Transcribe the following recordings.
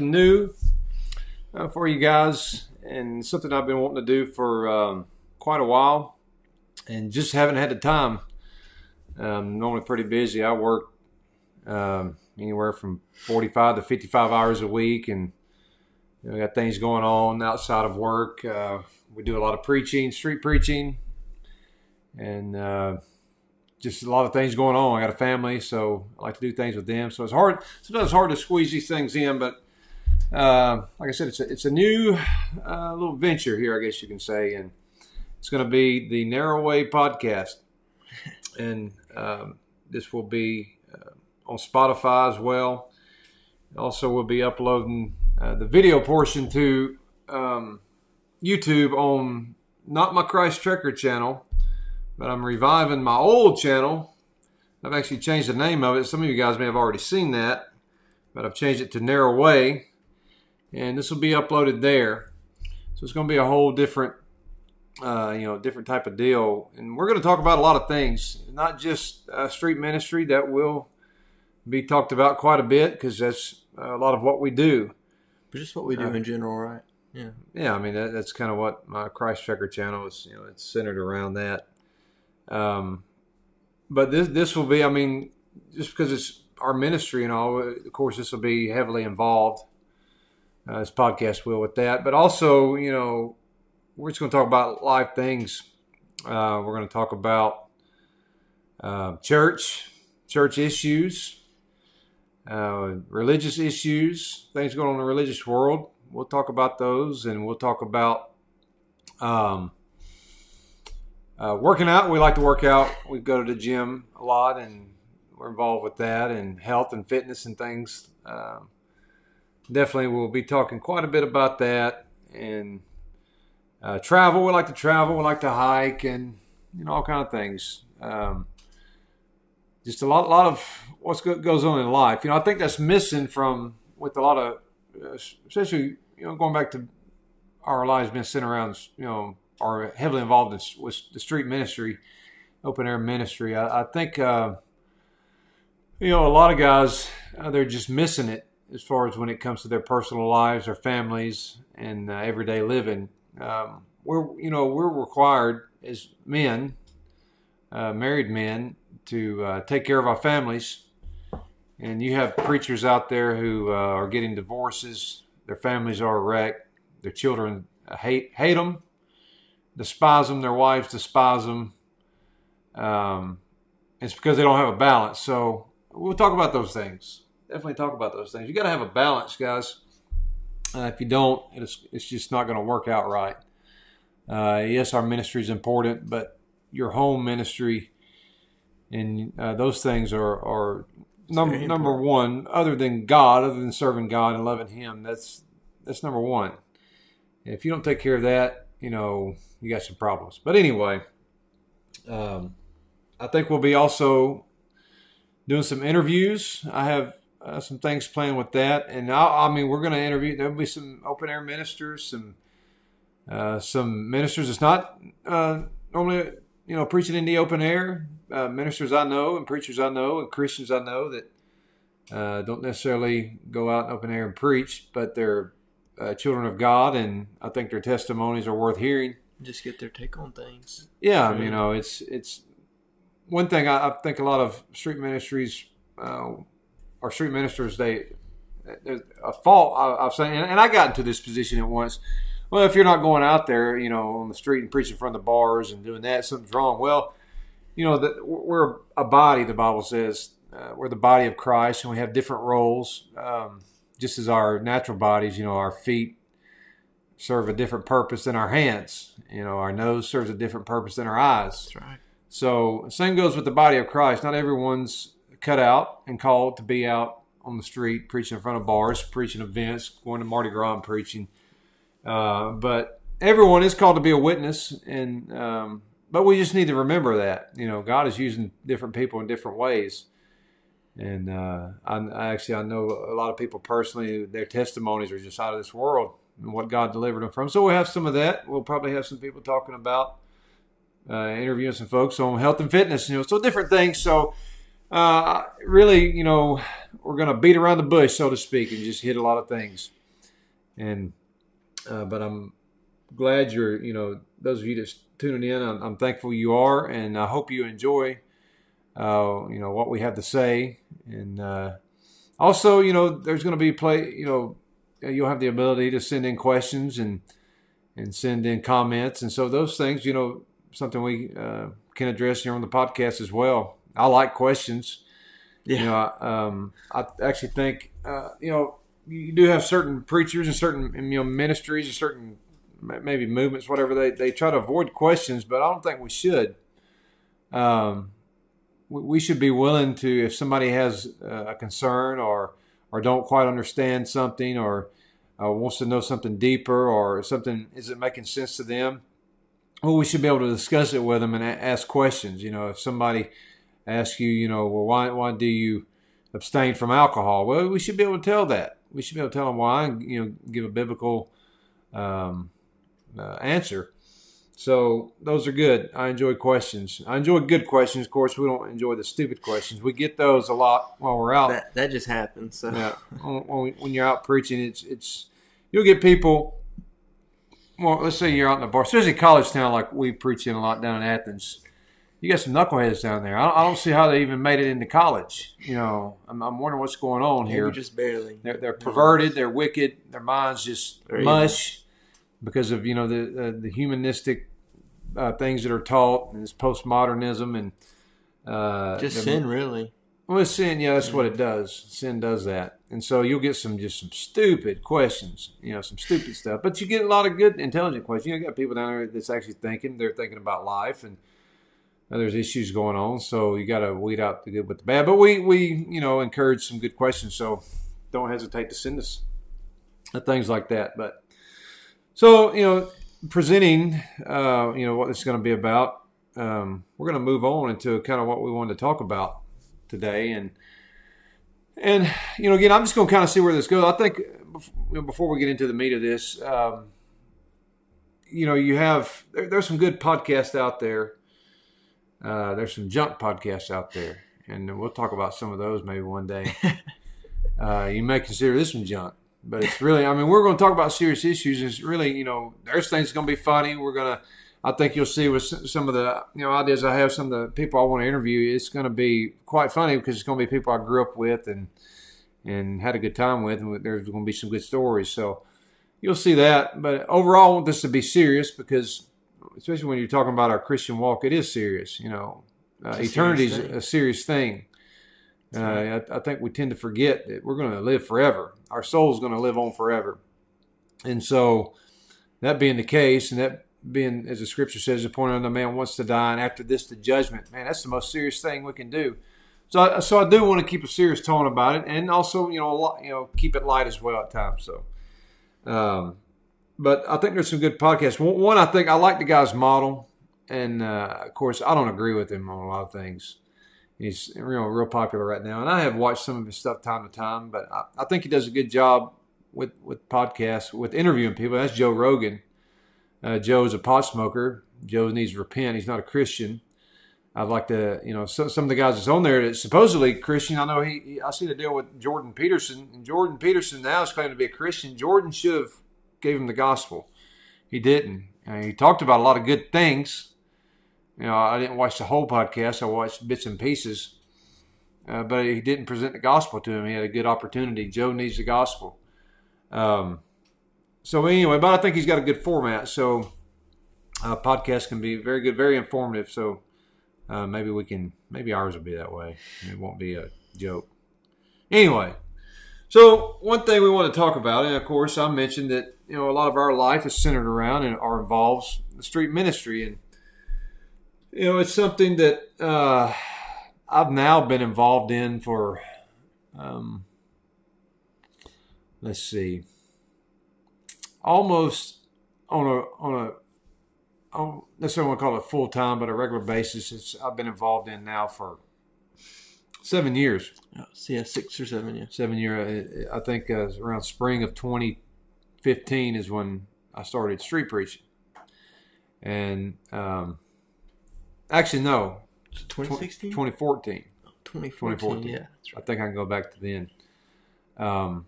Something new uh, for you guys, and something I've been wanting to do for um, quite a while, and just haven't had the time. I'm normally pretty busy. I work um, anywhere from 45 to 55 hours a week, and you know, got things going on outside of work. Uh, we do a lot of preaching, street preaching, and uh, just a lot of things going on. I got a family, so I like to do things with them. So it's hard. Sometimes it's hard to squeeze these things in, but uh, like I said, it's a, it's a new uh, little venture here, I guess you can say, and it's going to be the Narrow Way podcast, and um, this will be uh, on Spotify as well. Also, we'll be uploading uh, the video portion to um, YouTube on not my Christ Trekker channel, but I'm reviving my old channel. I've actually changed the name of it. Some of you guys may have already seen that, but I've changed it to Narrow Way, and this will be uploaded there. So it's going to be a whole different, uh, you know, different type of deal, and we're going to talk about a lot of things, not just uh, street ministry. That will be talked about quite a bit because that's a lot of what we do. But just what we do Uh, in general, right? Yeah. Yeah, I mean that, that's kind of what my Christ Checker channel is. You know, it's centered around that. Um, but this this will be. I mean, just because it's our ministry and all, of course, this will be heavily involved. Uh, this podcast will with that, but also, you know, we're just going to talk about live things. Uh, we're going to talk about uh, church, church issues, uh, religious issues, things going on in the religious world. We'll talk about those, and we'll talk about um, uh, working out. We like to work out. We go to the gym a lot, and we're involved with that, and health and fitness and things. Um, definitely, we'll be talking quite a bit about that, and uh, travel. We like to travel. We like to hike, and you know all kind of things. Um, just a lot, lot of what goes on in life. You know, I think that's missing from with a lot of, uh, especially you know, going back to our lives being centered around, you know, are heavily involved in with the street ministry, open air ministry. I, I think, uh, you know, a lot of guys uh, they're just missing it as far as when it comes to their personal lives, their families, and uh, everyday living. Um, we're, you know, we're required as men, uh, married men, to uh, take care of our families. And you have preachers out there who uh, are getting divorces. Their families are wrecked. Their children hate hate them, despise them. Their wives despise them. Um, it's because they don't have a balance. So we'll talk about those things. Definitely talk about those things. You got to have a balance, guys. Uh, if you don't, it's, it's just not going to work out right. Uh, yes, our ministry is important, but your home ministry and uh, those things are are number number one. Other than God, other than serving God and loving Him, that's that's number one. If you don't take care of that, you know you got some problems. But anyway, um, I think we'll be also doing some interviews. I have uh, some things planned with that, and I, I mean we're going to interview. There'll be some open air ministers, some uh, some ministers. It's not uh, normally you know preaching in the open air. Uh, ministers I know and preachers I know and Christians I know that uh, don't necessarily go out in open air and preach, but they're uh, children of God, and I think their testimonies are worth hearing. Just get their take on things. Yeah, Right. you know, it's it's one thing I, I think a lot of street ministries uh, or street ministers they there's a fault I, I've seen, and, and I got into this position at once. Well, if you're not going out there, you know, on the street and preaching in front of the bars and doing that, something's wrong. Well, you know, that we're a body. The Bible says uh, we're the body of Christ, and we have different roles. Um, just as our natural bodies, you know, our feet serve a different purpose than our hands. You know, our nose serves a different purpose than our eyes. That's right. So, same goes with the body of Christ. Not everyone's cut out and called to be out on the street preaching in front of bars, preaching events, going to Mardi Gras and preaching. Uh, but everyone is called to be a witness, and um, but we just need to remember that you know God is using different people in different ways. And uh, I, I actually I know a lot of people personally. Their testimonies are just out of this world, and what God delivered them from. So we'll have some of that. We'll probably have some people talking about uh, interviewing some folks on health and fitness, you know, so different things. So uh, really, you know, we're going to beat around the bush, so to speak, and just hit a lot of things. And uh, but I'm glad you're, you know, those of you that's tuning in, I'm, I'm thankful you are, and I hope you enjoy, uh, you know, what we have to say. And uh, also, you know, there's going to be play, you know, you'll have the ability to send in questions and and send in comments, and so those things, you know, something we uh, can address here on the podcast as well. I like questions. Yeah. You know, I, um, I actually think, uh, you know, you do have certain preachers and certain you know ministries and certain maybe movements, whatever they they try to avoid questions, but I don't think we should. Um, we, we should be willing to if somebody has uh, a concern or or don't quite understand something or uh, wants to know something deeper or something isn't making sense to them. Well, we should be able to discuss it with them and a- ask questions. You know, if somebody asks you, you know, well, why why do you abstain from alcohol? Well, we should be able to tell that. We should be able to tell them why, and you know, give a biblical um, uh, answer. So those are good. I enjoy questions. I enjoy good questions. Of course, we don't enjoy the stupid questions. We get those a lot while we're out. That that just happens. So Yeah, when, when when you're out preaching, it's it's you'll get people. Well, let's say you're out in the bar, especially college town, like we preach in a lot down in Athens. You got some knuckleheads down there. I don't, I don't see how they even made it into college. You know, I'm, I'm wondering what's going on maybe here. just barely. They're, they're perverted. They're wicked. Their minds just They're mush because of you know the uh, the humanistic uh, things that are taught and this postmodernism and uh, Just sin, really. well, it's sin, yeah, that's what it does. Sin does that, and so you'll get some just some stupid questions, you know, some stupid stuff. But you get a lot of good, intelligent questions. You, know, you got people down there that's actually thinking. They're thinking about life, and there's issues going on. So you got to weed out the good with the bad. But we we you know encourage some good questions. So don't hesitate to send us uh, things like that. But so you know, presenting, uh, you know, what this is going to be about. Um, we're going to move on into kind of what we wanted to talk about today and and you know again i'm just going to kind of see where this goes i think before we get into the meat of this um, you know you have there, there's some good podcasts out there uh, there's some junk podcasts out there and we'll talk about some of those maybe one day uh, you may consider this one junk but it's really i mean we're going to talk about serious issues it's really you know there's things going to be funny we're going to I think you'll see with some of the you know ideas I have, some of the people I want to interview, it's going to be quite funny because it's going to be people I grew up with and and had a good time with, and there's going to be some good stories. So you'll see that. But overall, I want this to be serious because, especially when you're talking about our Christian walk, it is serious. You know, uh, eternity is a serious thing. Uh, I, I think we tend to forget that we're going to live forever. Our soul's going to live on forever, and so that being the case, and that being as the scripture says, appointed unto man wants to die, and after this the judgment. Man, that's the most serious thing we can do. So, I, so I do want to keep a serious tone about it, and also, you know, a lot, you know, keep it light as well at times. So, um, but I think there's some good podcasts. One, I think I like the guy's model, and uh, of course, I don't agree with him on a lot of things. He's know real popular right now, and I have watched some of his stuff time to time. But I, I think he does a good job with with podcasts, with interviewing people. That's Joe Rogan. Uh, Joe is a pot smoker. Joe needs to repent. He's not a Christian. I'd like to, you know, so, some of the guys that's on there that's supposedly Christian. I know he, he I seen a deal with Jordan Peterson, and Jordan Peterson now is claiming to be a Christian. Jordan should have gave him the gospel. He didn't. And he talked about a lot of good things. You know, I didn't watch the whole podcast. I watched bits and pieces. Uh, but he didn't present the gospel to him. He had a good opportunity. Joe needs the gospel. Um, so anyway, but I think he's got a good format. So uh, podcast can be very good, very informative. So uh, maybe we can, maybe ours will be that way. It won't be a joke. Anyway, so one thing we want to talk about, and of course, I mentioned that you know a lot of our life is centered around and or involves the street ministry, and you know it's something that uh, I've now been involved in for. Um, let's see almost on a on a I don't necessarily want to call it full time, but a regular basis. It's I've been involved in now for seven years. Oh, so yeah, six or seven. years. Seven year. I think uh, around spring of 2015 is when I started street preaching, and um, actually no, 2016. 2014. 2014. 2014. Yeah, that's I think I can go back to then. Um,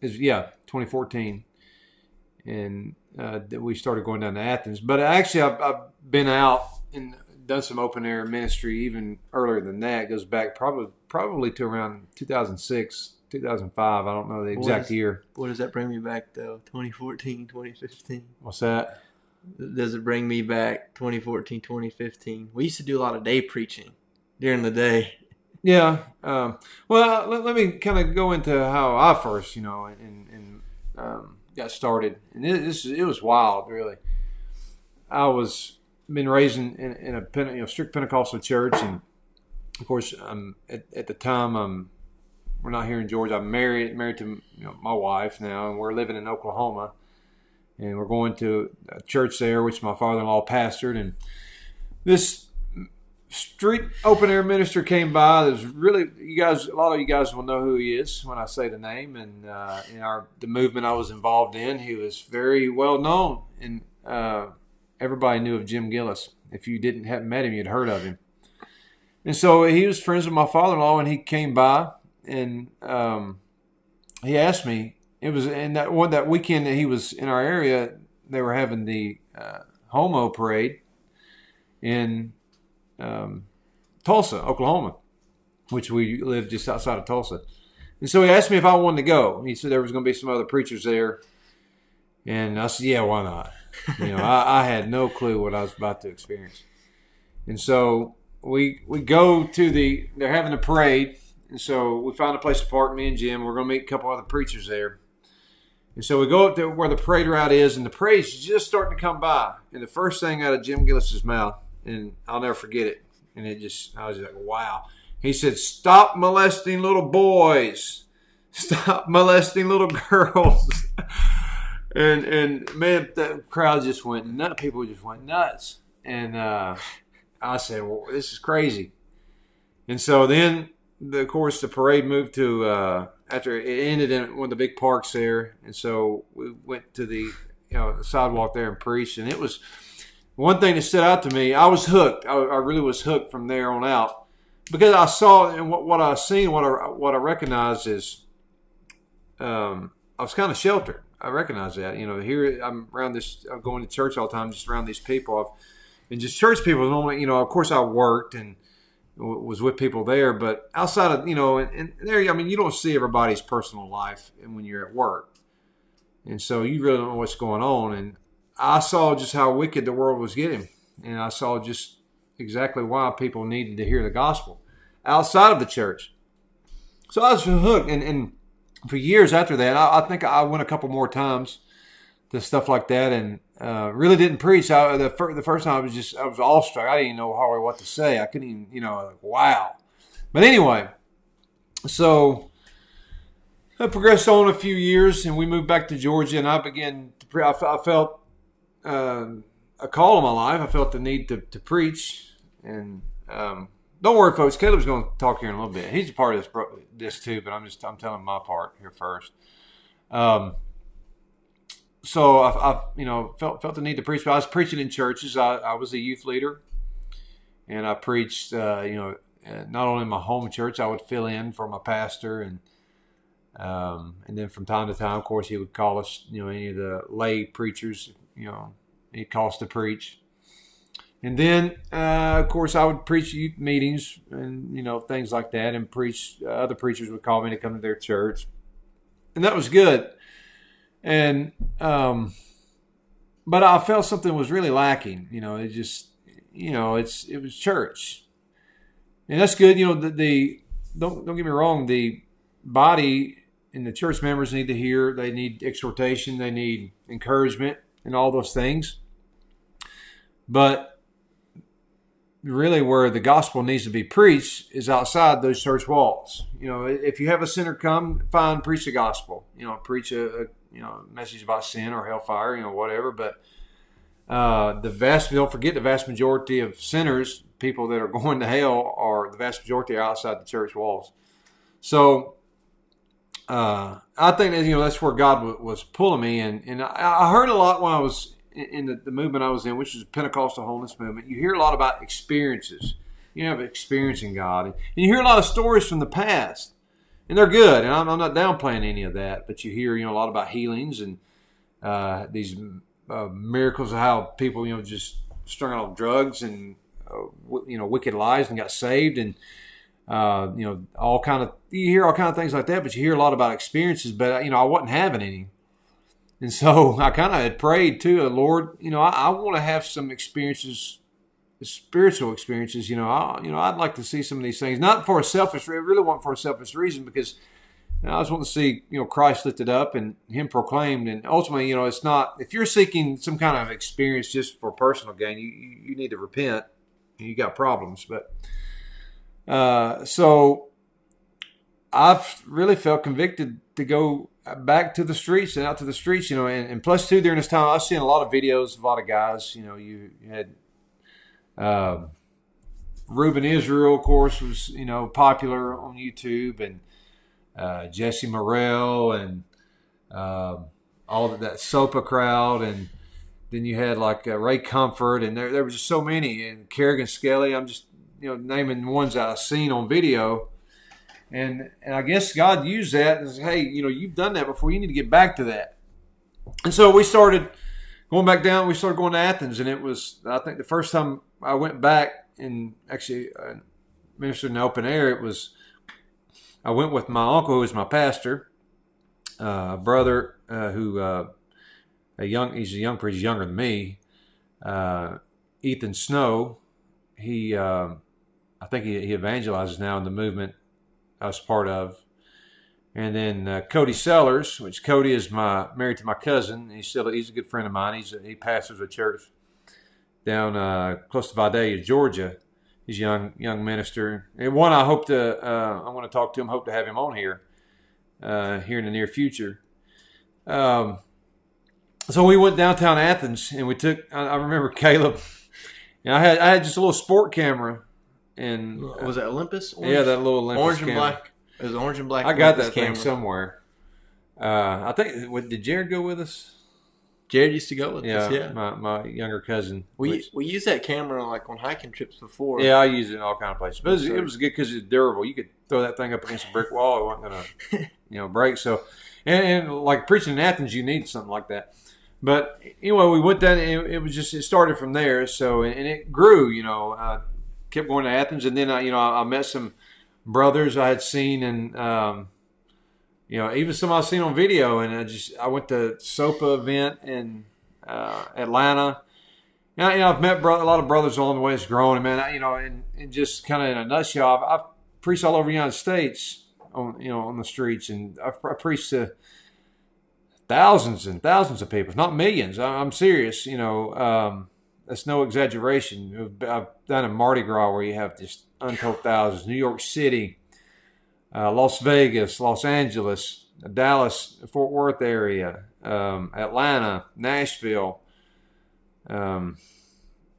is yeah, 2014, and uh, we started going down to Athens. But actually, I've, I've been out and done some open air ministry even earlier than that. It goes back probably probably to around 2006, 2005. I don't know the exact is- year. What does that bring me back though? 2014, 2015. What's that? Does it bring me back 2014, 2015? We used to do a lot of day preaching during the day. Yeah. Um, well, let, let me kind of go into how I first, you know, and, and um, got started. And it, this it was wild, really. I was been raised in, in, in a you know strict Pentecostal church, and of course, um, at, at the time, um, we're not here in Georgia. I'm married married to you know, my wife now, and we're living in Oklahoma, and we're going to a church there, which my father-in-law pastored, and this street open air minister came by. There's really you guys, a lot of you guys will know who he is when I say the name. And uh, in our the movement I was involved in, he was very well known, and uh, everybody knew of Jim Gilles. If you didn't hadn't met him, you'd heard of him. And so he was friends with my father-in-law, and he came by, and um, he asked me. It was in that one that weekend that he was in our area. They were having the uh, homo parade in um, Tulsa, Oklahoma, which we live just outside of Tulsa. And so he asked me if I wanted to go. He said there was going to be some other preachers there, and I said, "Yeah, why not?" You know, I, I had no clue what I was about to experience, and so we we go to the. They're having a parade, and so we found a place to park. Me and Jim. We're going to meet a couple other preachers there. And so we go up to where the parade route is, and the parade's just starting to come by. And the first thing out of Jim Gilles's mouth, and I'll never forget it. And it just, I was like, wow. He said, "Stop molesting little boys. Stop molesting little girls." and and man, the crowd just went nuts. People just went nuts. And uh, I said, "Well, this is crazy." And so then, the, of course, the parade moved to uh, after it ended in one of the big parks there, and so we went to the you know sidewalk there and preached, and it was one thing that stood out to me. I was hooked. I, I really was hooked from there on out because I saw and what, what I seen, what I what I recognized is, um, I was kind of sheltered. I recognize that. You know, here I'm around this. I'm going to church all the time, just around these people, I've, and just church people. Normally, you know, of course, I worked and was with people there, but outside of you know, and, and there, I mean, you don't see everybody's personal life, and when you're at work, and so you really don't know what's going on. And I saw just how wicked the world was getting, and I saw just exactly why people needed to hear the gospel outside of the church. So I was hooked, and, and for years after that, I, I think I went a couple more times to stuff like that, and uh, really didn't preach. I, the, fir- the first time I was just I was awestruck. I didn't even know hardly what to say. I couldn't even you know like, wow. But anyway, so I progressed on a few years, and we moved back to Georgia, and I began to pre- I, felt um, a call in my life. I felt the need to, to preach, and um, don't worry, folks. Caleb's going to talk here in a little bit. He's a part of this this too, but I'm just I'm telling my part here first. Um, so I, I, you know, felt felt the need to preach. But I was preaching in churches. I, I was a youth leader, and I preached. Uh, you know, uh, not only in my home church, I would fill in for my pastor, and um, and then from time to time, of course, he would call us. You know, any of the lay preachers. You know, he'd call us to preach. And then, uh, of course, I would preach youth meetings and you know things like that, and preach. Uh, other preachers would call me to come to their church, and that was good. And um, but I felt something was really lacking. You know, it just you know it's it was church, and that's good. You know, the, the don't don't get me wrong. The body and the church members need to hear. They need exhortation. They need encouragement, and all those things. But really where the gospel needs to be preached is outside those church walls. You know, if you have a sinner come, fine, preach the gospel. You know, preach a, a you know message about sin or hellfire, you know, whatever. But uh, the vast don't forget the vast majority of sinners, people that are going to hell, are the vast majority are outside the church walls. So uh, I think that you know that's where God w- was pulling me, and and I, I heard a lot when I was in the, the movement I was in, which is the Pentecostal holiness movement, you hear a lot about experiences. you have experiencing God, and you hear a lot of stories from the past, and they're good. And I'm, I'm not downplaying any of that, but you hear you know a lot about healings and uh, these uh, miracles of how people you know just strung out drugs and uh, w- you know wicked lies and got saved and uh, you know all kind of you hear all kind of things like that but you hear a lot about experiences but you know i wasn't having any and so i kind of had prayed too uh, lord you know i, I want to have some experiences spiritual experiences you know I, you know i'd like to see some of these things not for a selfish I really want for a selfish reason because you know, I just want to see, you know, Christ lifted up and Him proclaimed, and ultimately, you know, it's not if you're seeking some kind of experience just for personal gain, you you need to repent. You got problems, but uh, so I've really felt convicted to go back to the streets and out to the streets, you know, and, and plus two during this time, I've seen a lot of videos of a lot of guys, you know, you, had. Uh, Ruben Israel, of course, was you know popular on YouTube, and uh, Jesse Morrell and uh, all of that SOPA crowd, and then you had like uh, Ray Comfort, and there there was just so many, and Kerrigan Skelly. I'm just you know naming ones I've seen on video, and and I guess God used that as hey, you know, you've done that before. You need to get back to that, and so we started going back down. We started going to Athens, and it was I think the first time I went back and actually uh, ministered in the open air. It was I went with my uncle, who was my pastor, uh, brother uh, who uh, a young he's a young preacher, he's younger than me, uh, Ethan Snow. He uh, I think he, he evangelizes now in the movement I was part of. And then uh, Cody Sellers, which Cody is my married to my cousin. He's still he's a good friend of mine. He's he pastors a church down close to Vidalia, Georgia he's a young young minister. And one I hope to uh, I want to talk to him. Hope to have him on here uh, here in the near future. Um, so we went downtown Athens and we took. I, I remember Caleb. And I had I had just a little sport camera and uh, was that Olympus? Orange? Yeah, that little Olympus orange camera. and black. It was orange and black. I got Olympus that thing camera. somewhere. Uh, I think did Jared go with us? Jared used to go with Yeah, us. Yeah, my, my younger cousin. we which- we used that camera like on hiking trips before. Yeah, I use it in all kind of places. But it was, it was good because it's durable. You could throw that thing up against a brick wall; it wasn't gonna, you know, break. So, and, and like preaching in Athens, you need something like that. But anyway, we went down. And it, it was just it started from there. So and, and it grew. You know, I kept going to Athens, and then I, you know, I, I met some brothers I had seen, and um, you know, even some I've seen on video. And I just I went to SOPA event in uh, Atlanta. Now, you know, I've met bro- a lot of brothers along the way. It's growing, man. I, you know, and, and just kind of in a nutshell, I've, I've preached all over the United States on you know on the streets, and I've, I preached to thousands and thousands of people, not millions. I, I'm serious. You know, um, that's no exaggeration. I've done a Mardi Gras where you have just untold thousands. New York City, uh, Las Vegas, Los Angeles, Dallas, Fort Worth area, um, Atlanta, Nashville, um,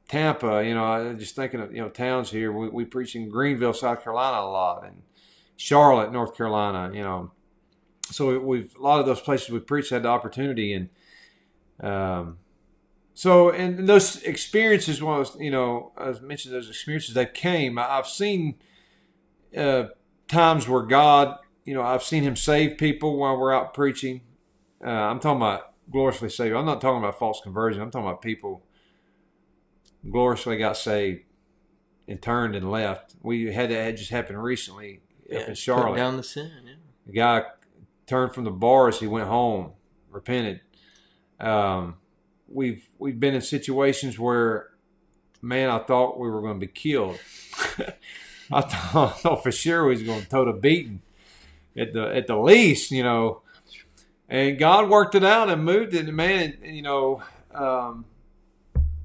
Tampa. You know, I just thinking of you know towns here. We, we preach in Greenville, South Carolina, a lot, and Charlotte, North Carolina. You know, so we've a lot of those places we preach had the opportunity, and um, so and those experiences was you know I mentioned those experiences that came. I've seen uh, times where God, you know, I've seen Him save people while we're out preaching. Uh, I'm talking about gloriously saved. I'm not talking about false conversion. I'm talking about people gloriously got saved and turned and left. We had that just happened recently yeah up in Charlotte. down the sin. Yeah. The guy turned from the bars. He went home, repented. Um, we've we've been in situations where, man, I thought we were going to be killed. I, thought, I thought for sure we was going to toe the beating at the at the least, you know. And God worked it out and moved it, and man, and, you know. Um,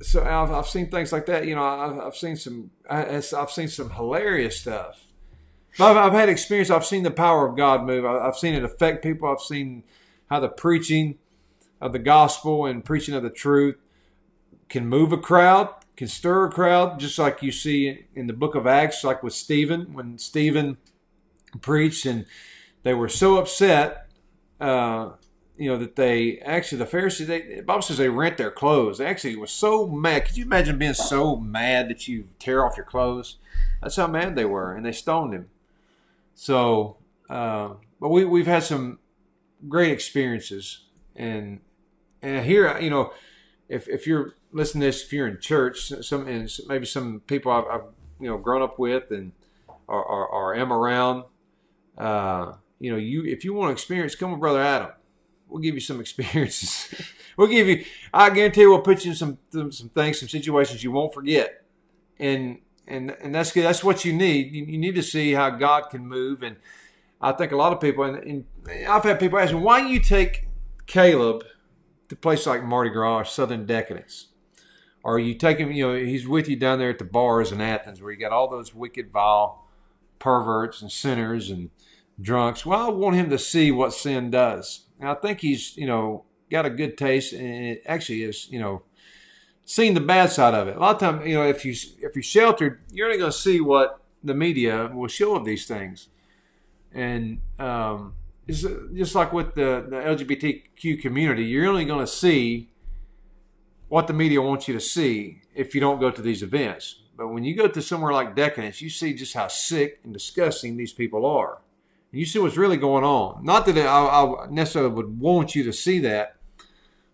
so I've, I've seen things like that. You know, I've, I've seen some. I, I've seen some hilarious stuff. But I've, I've had experience. I've seen the power of God move. I- I've seen it affect people. I've seen how the preaching of the gospel and preaching of the truth can move a crowd, can stir a crowd, just like you see in the book of Acts, like with Stephen, when Stephen preached and they were so upset uh, you know that they actually the Pharisees. They, the Bible says they rent their clothes. They actually were so mad. Could you imagine being so mad that you tear off your clothes? That's how mad they were, and they stoned him. So, uh, but we we've had some great experiences, and and here you know, if if you're listening to this, if you're in church, some and maybe some people I've, I've you know grown up with and or, or, or am around. Uh, you know, you if you want to experience, come with Brother Adam. We'll give you some experiences. we'll give you. I guarantee we'll put you in some some things, some situations you won't forget, and and and that's. That's what you need. You, you need to see how God can move, and I think a lot of people, and, and I've had people ask me, why do you take Caleb to places like Mardi Gras Southern Decadence? Or you take him, you know, he's with you down there at the bars in Athens where you got all those wicked, vile perverts and sinners and drunks. Well, I want him to see what sin does. And I think he's, you know, got a good taste and it actually is, you know, seen the bad side of it. A lot of times, you know, if you if you're sheltered, you're only going to see what the media will show of these things. And um, Uh, just like with the, the LGBTQ community, you're only going to see what the media wants you to see if you don't go to these events. But when you go to somewhere like Decadence, you see just how sick and disgusting these people are. And you see what's really going on. Not that I, I necessarily would want you to see that,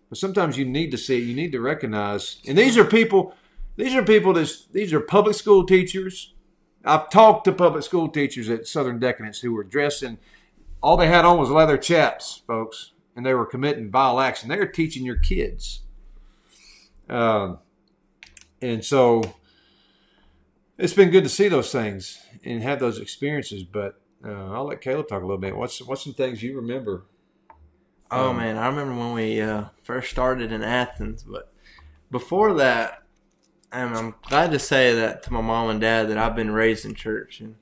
but sometimes you need to see it. You need to recognize. And these are people. These are people that these are public school teachers. I've talked to public school teachers at Southern Decadence who were dressed in all they had on was leather chaps, folks, and they were committing vile acts. And they were teaching your kids um, and so it's been good to see those things and have those experiences. But uh, I'll let Caleb talk a little bit. What's what's some things you remember? Oh um, man, I remember when we uh, first started in Athens, but before that, and I'm glad to say that to my mom and dad that I've been raised in church, and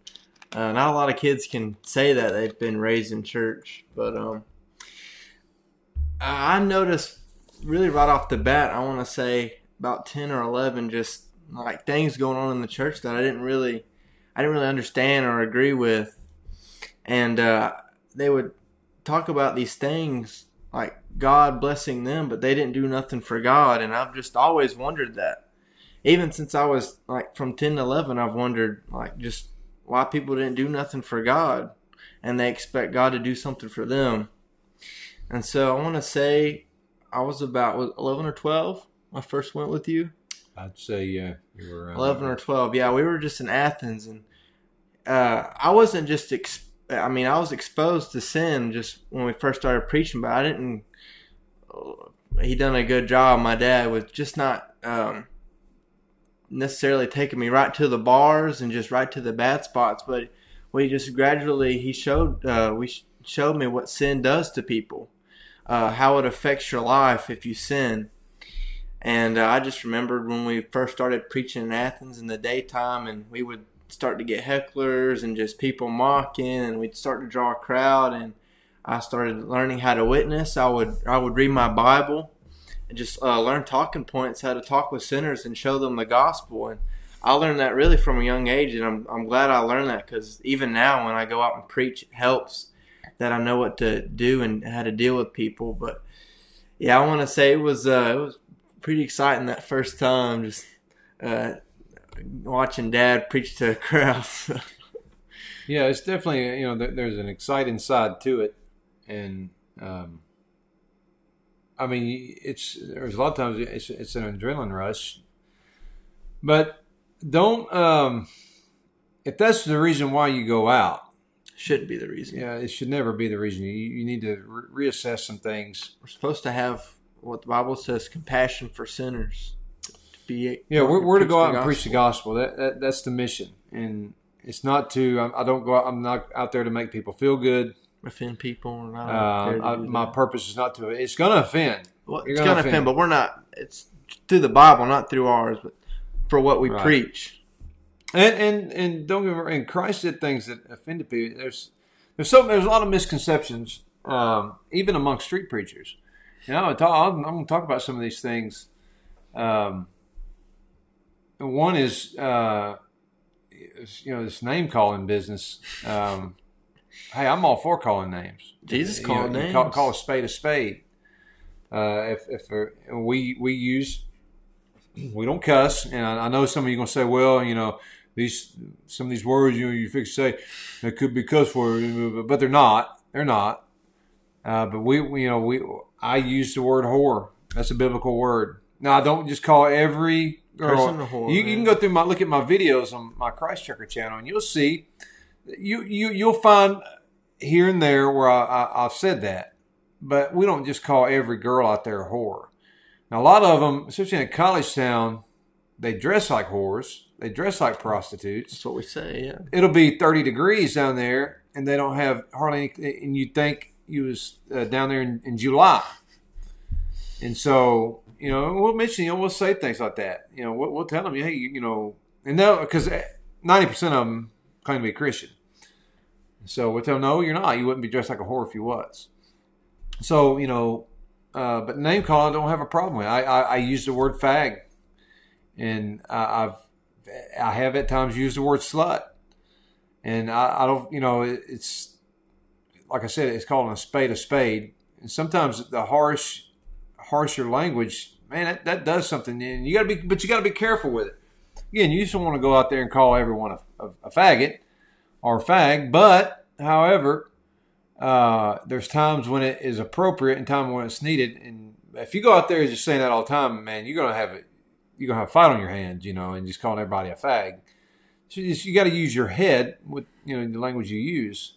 uh, not a lot of kids can say that they've been raised in church, but um, I noticed really right off the bat, I want to say about ten or eleven, just like things going on in the church that I didn't really, I didn't really understand or agree with, and uh, they would talk about these things like God blessing them, but they didn't do nothing for God, and I've just always wondered that. Even since I was like from ten to eleven, I've wondered like just why people didn't do nothing for God, and they expect God to do something for them. And so I want to say I was about was eleven or twelve. I first went with you. I'd say yeah, you were eleven or twelve. Yeah, we were just in Athens, and uh, I wasn't just. Ex- I mean, I was exposed to sin just when we first started preaching, but I didn't. He done a good job. My dad was just not um, necessarily taking me right to the bars and just right to the bad spots, but we just gradually he showed uh, we showed me what sin does to people uh, how it affects your life if you sin. And uh, I just remembered when we first started preaching in Athens in the daytime, and we would start to get hecklers and just people mocking, and we'd start to draw a crowd. And I started learning how to witness. I would I would read my Bible and just uh, learn talking points, how to talk with sinners and show them the gospel. And I learned that really from a young age, and I'm I'm glad I learned that because even now when I go out and preach, it helps that I know what to do and how to deal with people. But yeah, I want to say it was uh, it was pretty exciting that first time, just uh, watching Dad preach to a crowd. yeah, it's definitely you know there's an exciting side to it, and um, I mean it's there's a lot of times it's it's an adrenaline rush, but don't um, if that's the reason why you go out shouldn't be the reason. Yeah, it should never be the reason. You, you need to re- reassess some things. We're supposed to have what the Bible says: compassion for sinners. To be yeah, we're, we're to go out and preach the gospel. That, that that's the mission, and it's not to. I, I don't go. Out, I'm not out there to make people feel good, offend people. Uh, I, my purpose is not to. It's going to offend. Well, it's going to offend, but we're not. It's through the Bible, not through ours, but for what we right. preach. And and and don't get me wrong. And Christ did things that offended people. There's there's so there's a lot of misconceptions, um, even among street preachers. You know, I'm going to talk about some of these things. Um, one is, uh, you know, this name calling business. Um, hey, I'm all for calling names. Jesus You called know, names. Call, call a spade a spade. Uh, if if uh, we we use we don't cuss, and I, I know some of you are gonna say, well, you know, these some of these words you know you fix say they could be cuss words, but they're not. They're not. Uh, but we, we, you know, we I use the word whore. That's a biblical word. Now I don't just call every girl. Person a whore, you, you can go through my look at my videos on my Christ Checker channel, and you'll see you you you'll find here and there where I, I, I've said that, but we don't just call every girl out there a whore. Now a lot of them, especially in a college town, they dress like whores. They dress like prostitutes That's what we say. Yeah. it'll be 30 degrees down there and they don't have hardly any, and you think you was uh, down there in, in july and so you know we'll mention you know we'll say things like that you know we'll, we'll tell them hey you, you know and no because 90% of them claim to be christian so we'll tell no you're not. You wouldn't be dressed like a whore if you was. So you know uh, but name calling don't have a problem with i i, I use the word fag. And I, i've I have at times used the word slut, and I, I don't, you know, it, it's like I said, it's calling a spade a spade, and sometimes the harsh, harsher language, man, that, that does something, and you got to be, but you got to be careful with it. Again, you just don't want to go out there and call everyone a, a, a faggot or fag, but however, uh, there's times when it is appropriate and time when it's needed, and if you go out there and just saying that all the time, man, you're gonna have it you're gonna have a fight on your hands, you know, and just calling everybody a fag. So you, just- you got to use your head with you know the language you use.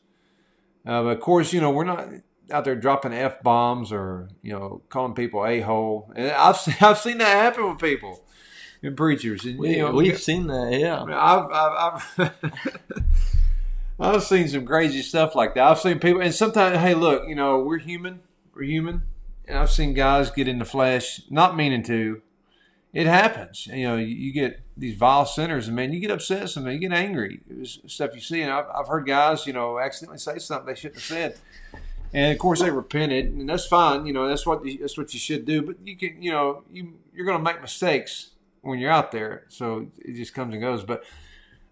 Uh, but of course, you know we're not out there dropping f bombs or you know calling people a hole. And I've seen, I've seen that happen with people and preachers. And We, you know, we've seen that. Yeah. I've, I've, I've, I've seen some crazy stuff like that. I've seen people, and sometimes, hey, look, you know, we're human. We're human. And I've seen guys get in the flesh, not meaning to. It happens. You know, you, get these vile sinners, and man, you get upset, sometimes you get angry. It's stuff you see, and I've, I've heard guys, you know, accidentally say something they shouldn't have said. And of course, they repented, and that's fine. You know, that's what that's what you should do. But you can, you know, you you're going to make mistakes when you're out there, so it just comes and goes. But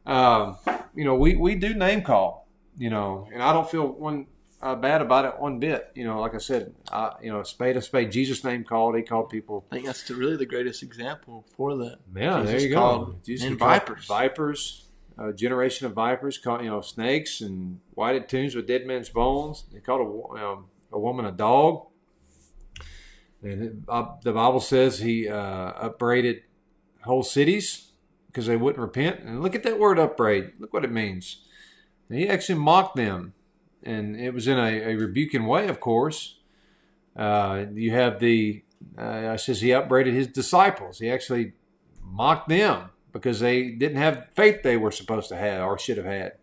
um, you know, we we do name call, you know, and I don't feel one uh, bad about it one bit. You know, like I said, I, you know, spade a spade. Jesus name called. He called people. I think that's the, really the greatest example for that. Yeah, there you go. Jesus called vipers. vipers, a generation of vipers. Called you know snakes and whited tombs with dead men's bones. They called a um, a woman a dog. And it- uh, the Bible says he uh, upbraided whole cities because they wouldn't repent. And look at that word upbraid. Look what it means. And he actually mocked them, and it was in a, a rebuking way, of course. Uh, you have the uh, it says he upbraided his disciples. He actually mocked them because they didn't have faith they were supposed to have or should have had.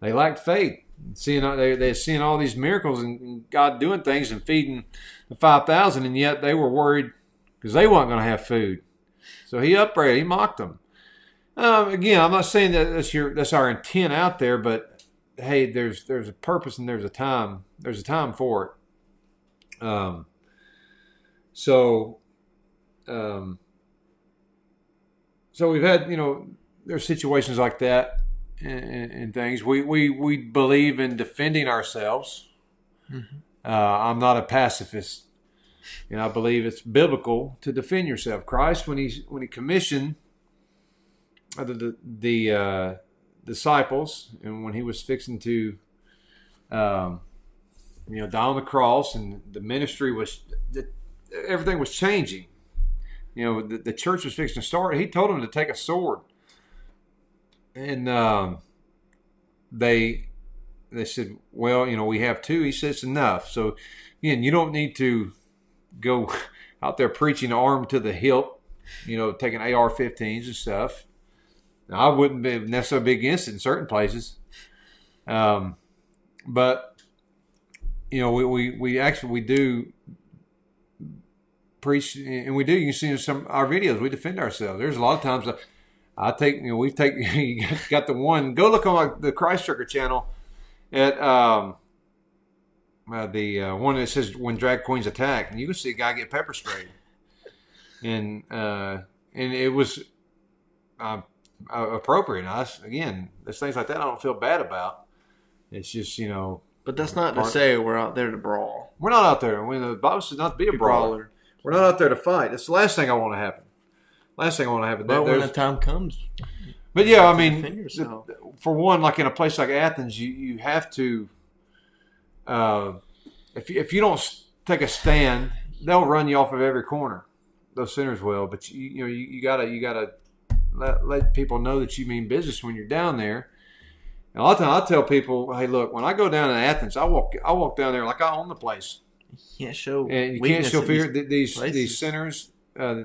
They lacked faith. Seeing they they're seeing all these miracles and, and God doing things and feeding the five thousand, and yet they were worried because they weren't going to have food. So he upbraided, he mocked them. Um, again, I'm not saying that that's your that's our intent out there, but hey, there's there's a purpose and there's a time there's a time for it. Um, so, um, so we've had you know there's situations like that and, and, things. We we we believe in defending ourselves. Mhm. Uh, I'm not a pacifist, and I believe it's biblical to defend yourself. Christ, when he when he commissioned the the, the uh, disciples, and when he was fixing to, um, you know, die on the cross, and the ministry was, the, everything was changing. You know, the, the church was fixing to start. He told them to take a sword, and um, they they said, "Well, you know, we have two. He says enough. So, again, you don't need to go out there preaching armed to the hilt. You know, taking AR-15s and stuff. I wouldn't be necessarily be against it in certain places, um, but you know, we, we, we actually we do preach, and we do. You can see in some our videos, we defend ourselves. There's a lot of times I, I take, you know, we've taken you got the one. Go look on the Christ Trucker channel at um, uh, the uh, one that says when drag queens attack, and you can see a guy get pepper sprayed, and uh, and it was uh, uh, appropriate. And I, again, there's things like that I don't feel bad about. It's just you know But that's not to say we're out there to brawl. we're not out there. When the Bible says not to be a brawler, brawler. we're not out there to fight. That's the last thing I want to happen. Last thing I want to happen. But when the time comes, But yeah, I mean, defend yourself. th- for one, like in a place like Athens, you, you have to. Uh, if you, if you don't take a stand, they'll run you off of every corner. Those sinners will, but you you know you, you gotta you gotta let, let people know that you mean business when you're down there. And a lot of times I tell people, hey, look, when I go down to Athens, I walk I walk down there like I own the place. you can't show And you can't show fear. these- Th- These places. these sinners, uh,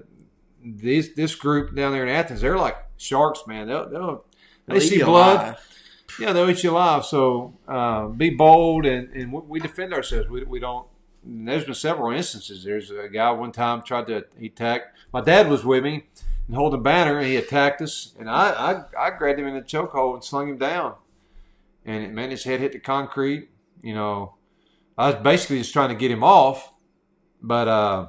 these this group down there in Athens, they're like sharks, man. They'll, they'll they they'll eat see blood. alive. Yeah, they'll eat you alive. So uh, be bold, and, and we- defend ourselves. We, we don't. there's been several instances. There's a guy one time tried to attack. My dad was with me and holding a banner, and he attacked us, and I I, I grabbed him in the chokehold and slung him down, and it, man, his head hit the concrete. You know, I was basically just trying to get him off, but uh,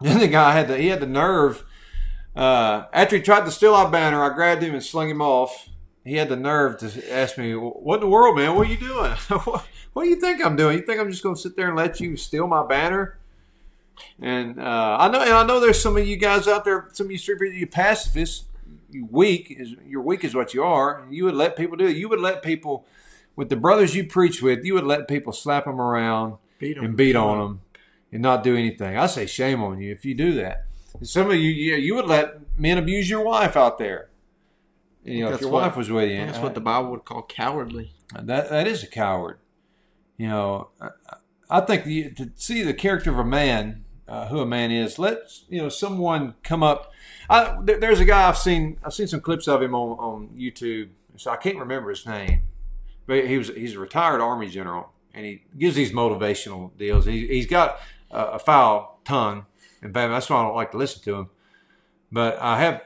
then the guy had the he had the nerve. Uh, after he tried to steal our banner, I grabbed him and slung him off he had the nerve to ask me, "What in the world, man? What are you doing? what, what do you think I'm doing? You think I'm just going to sit there and let you steal my banner?" And uh, I know, and I know, there's some of you guys out there, some of you street you pacifists, you weak is you're weak is what you are. And you would let people do it. You would let people, with the brothers you preach with, you would let people slap them around Beat 'em. and beat on them and not do anything. I say shame on you if you do that. And some of you, yeah, you would let men abuse your wife out there. You know, if That's your what- wife was with you, That's what the Bible would call cowardly. that that is a coward. You know, I, I think the, to see the character of a man, uh, who a man is, let you know someone come up. I, there, there's a guy I've seen. I've seen some clips of him on, on YouTube. So I can't remember his name, but he was he's a retired army general, and he gives these motivational deals. He, he's got a, a foul tongue, and bam, that's why I don't like to listen to him. But I have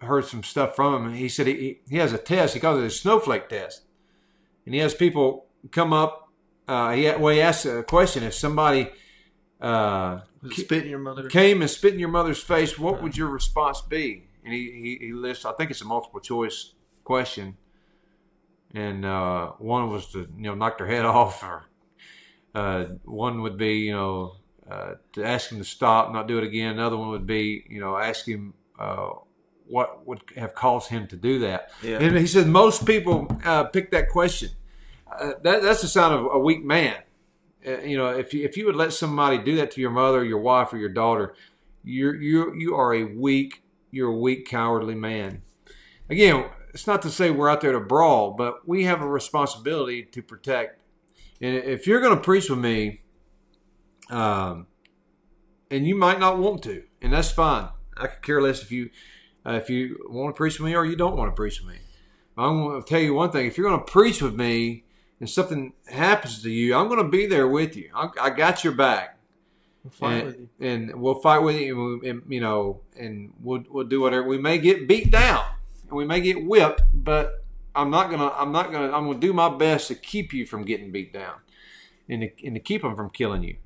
heard some stuff from him. He said he, he has a test. He calls it a snowflake test and he has people come up. Uh, he well, he asks a question: If somebody uh, Spit in your mother. came and spit in your mother's face, what would your response be? And he, he, he lists. I think it's a multiple choice question, and uh, one was to you know knock their head off, or uh, one would be you know uh, to ask him to stop, not do it again. Another one would be you know ask him. Uh, what would have caused him to do that? Yeah. And he said most people uh, pick that question. Uh, that, that's the sign of a weak man. Uh, you know, if you, if you would let somebody do that to your mother, your wife, or your daughter, you're you you are a weak, you're a weak, cowardly man. Again, it's not to say we're out there to brawl, but we have a responsibility to protect. And if you're going to preach with me, um, and you might not want to, and that's fine. I could care less if you uh, if you want to preach with me or you don't want to preach with me. I'm going to tell you one thing: if you're going to preach with me and something happens to you, I'm going to be there with you. I, I got your back, We'll and, you. and we'll fight with you. And, we- and, you know, and we'll we'll do whatever. We may get beat down, and we may get whipped, but I'm not gonna. I'm not gonna. I'm gonna do my best to keep you from getting beat down, and to, and to keep them from killing you.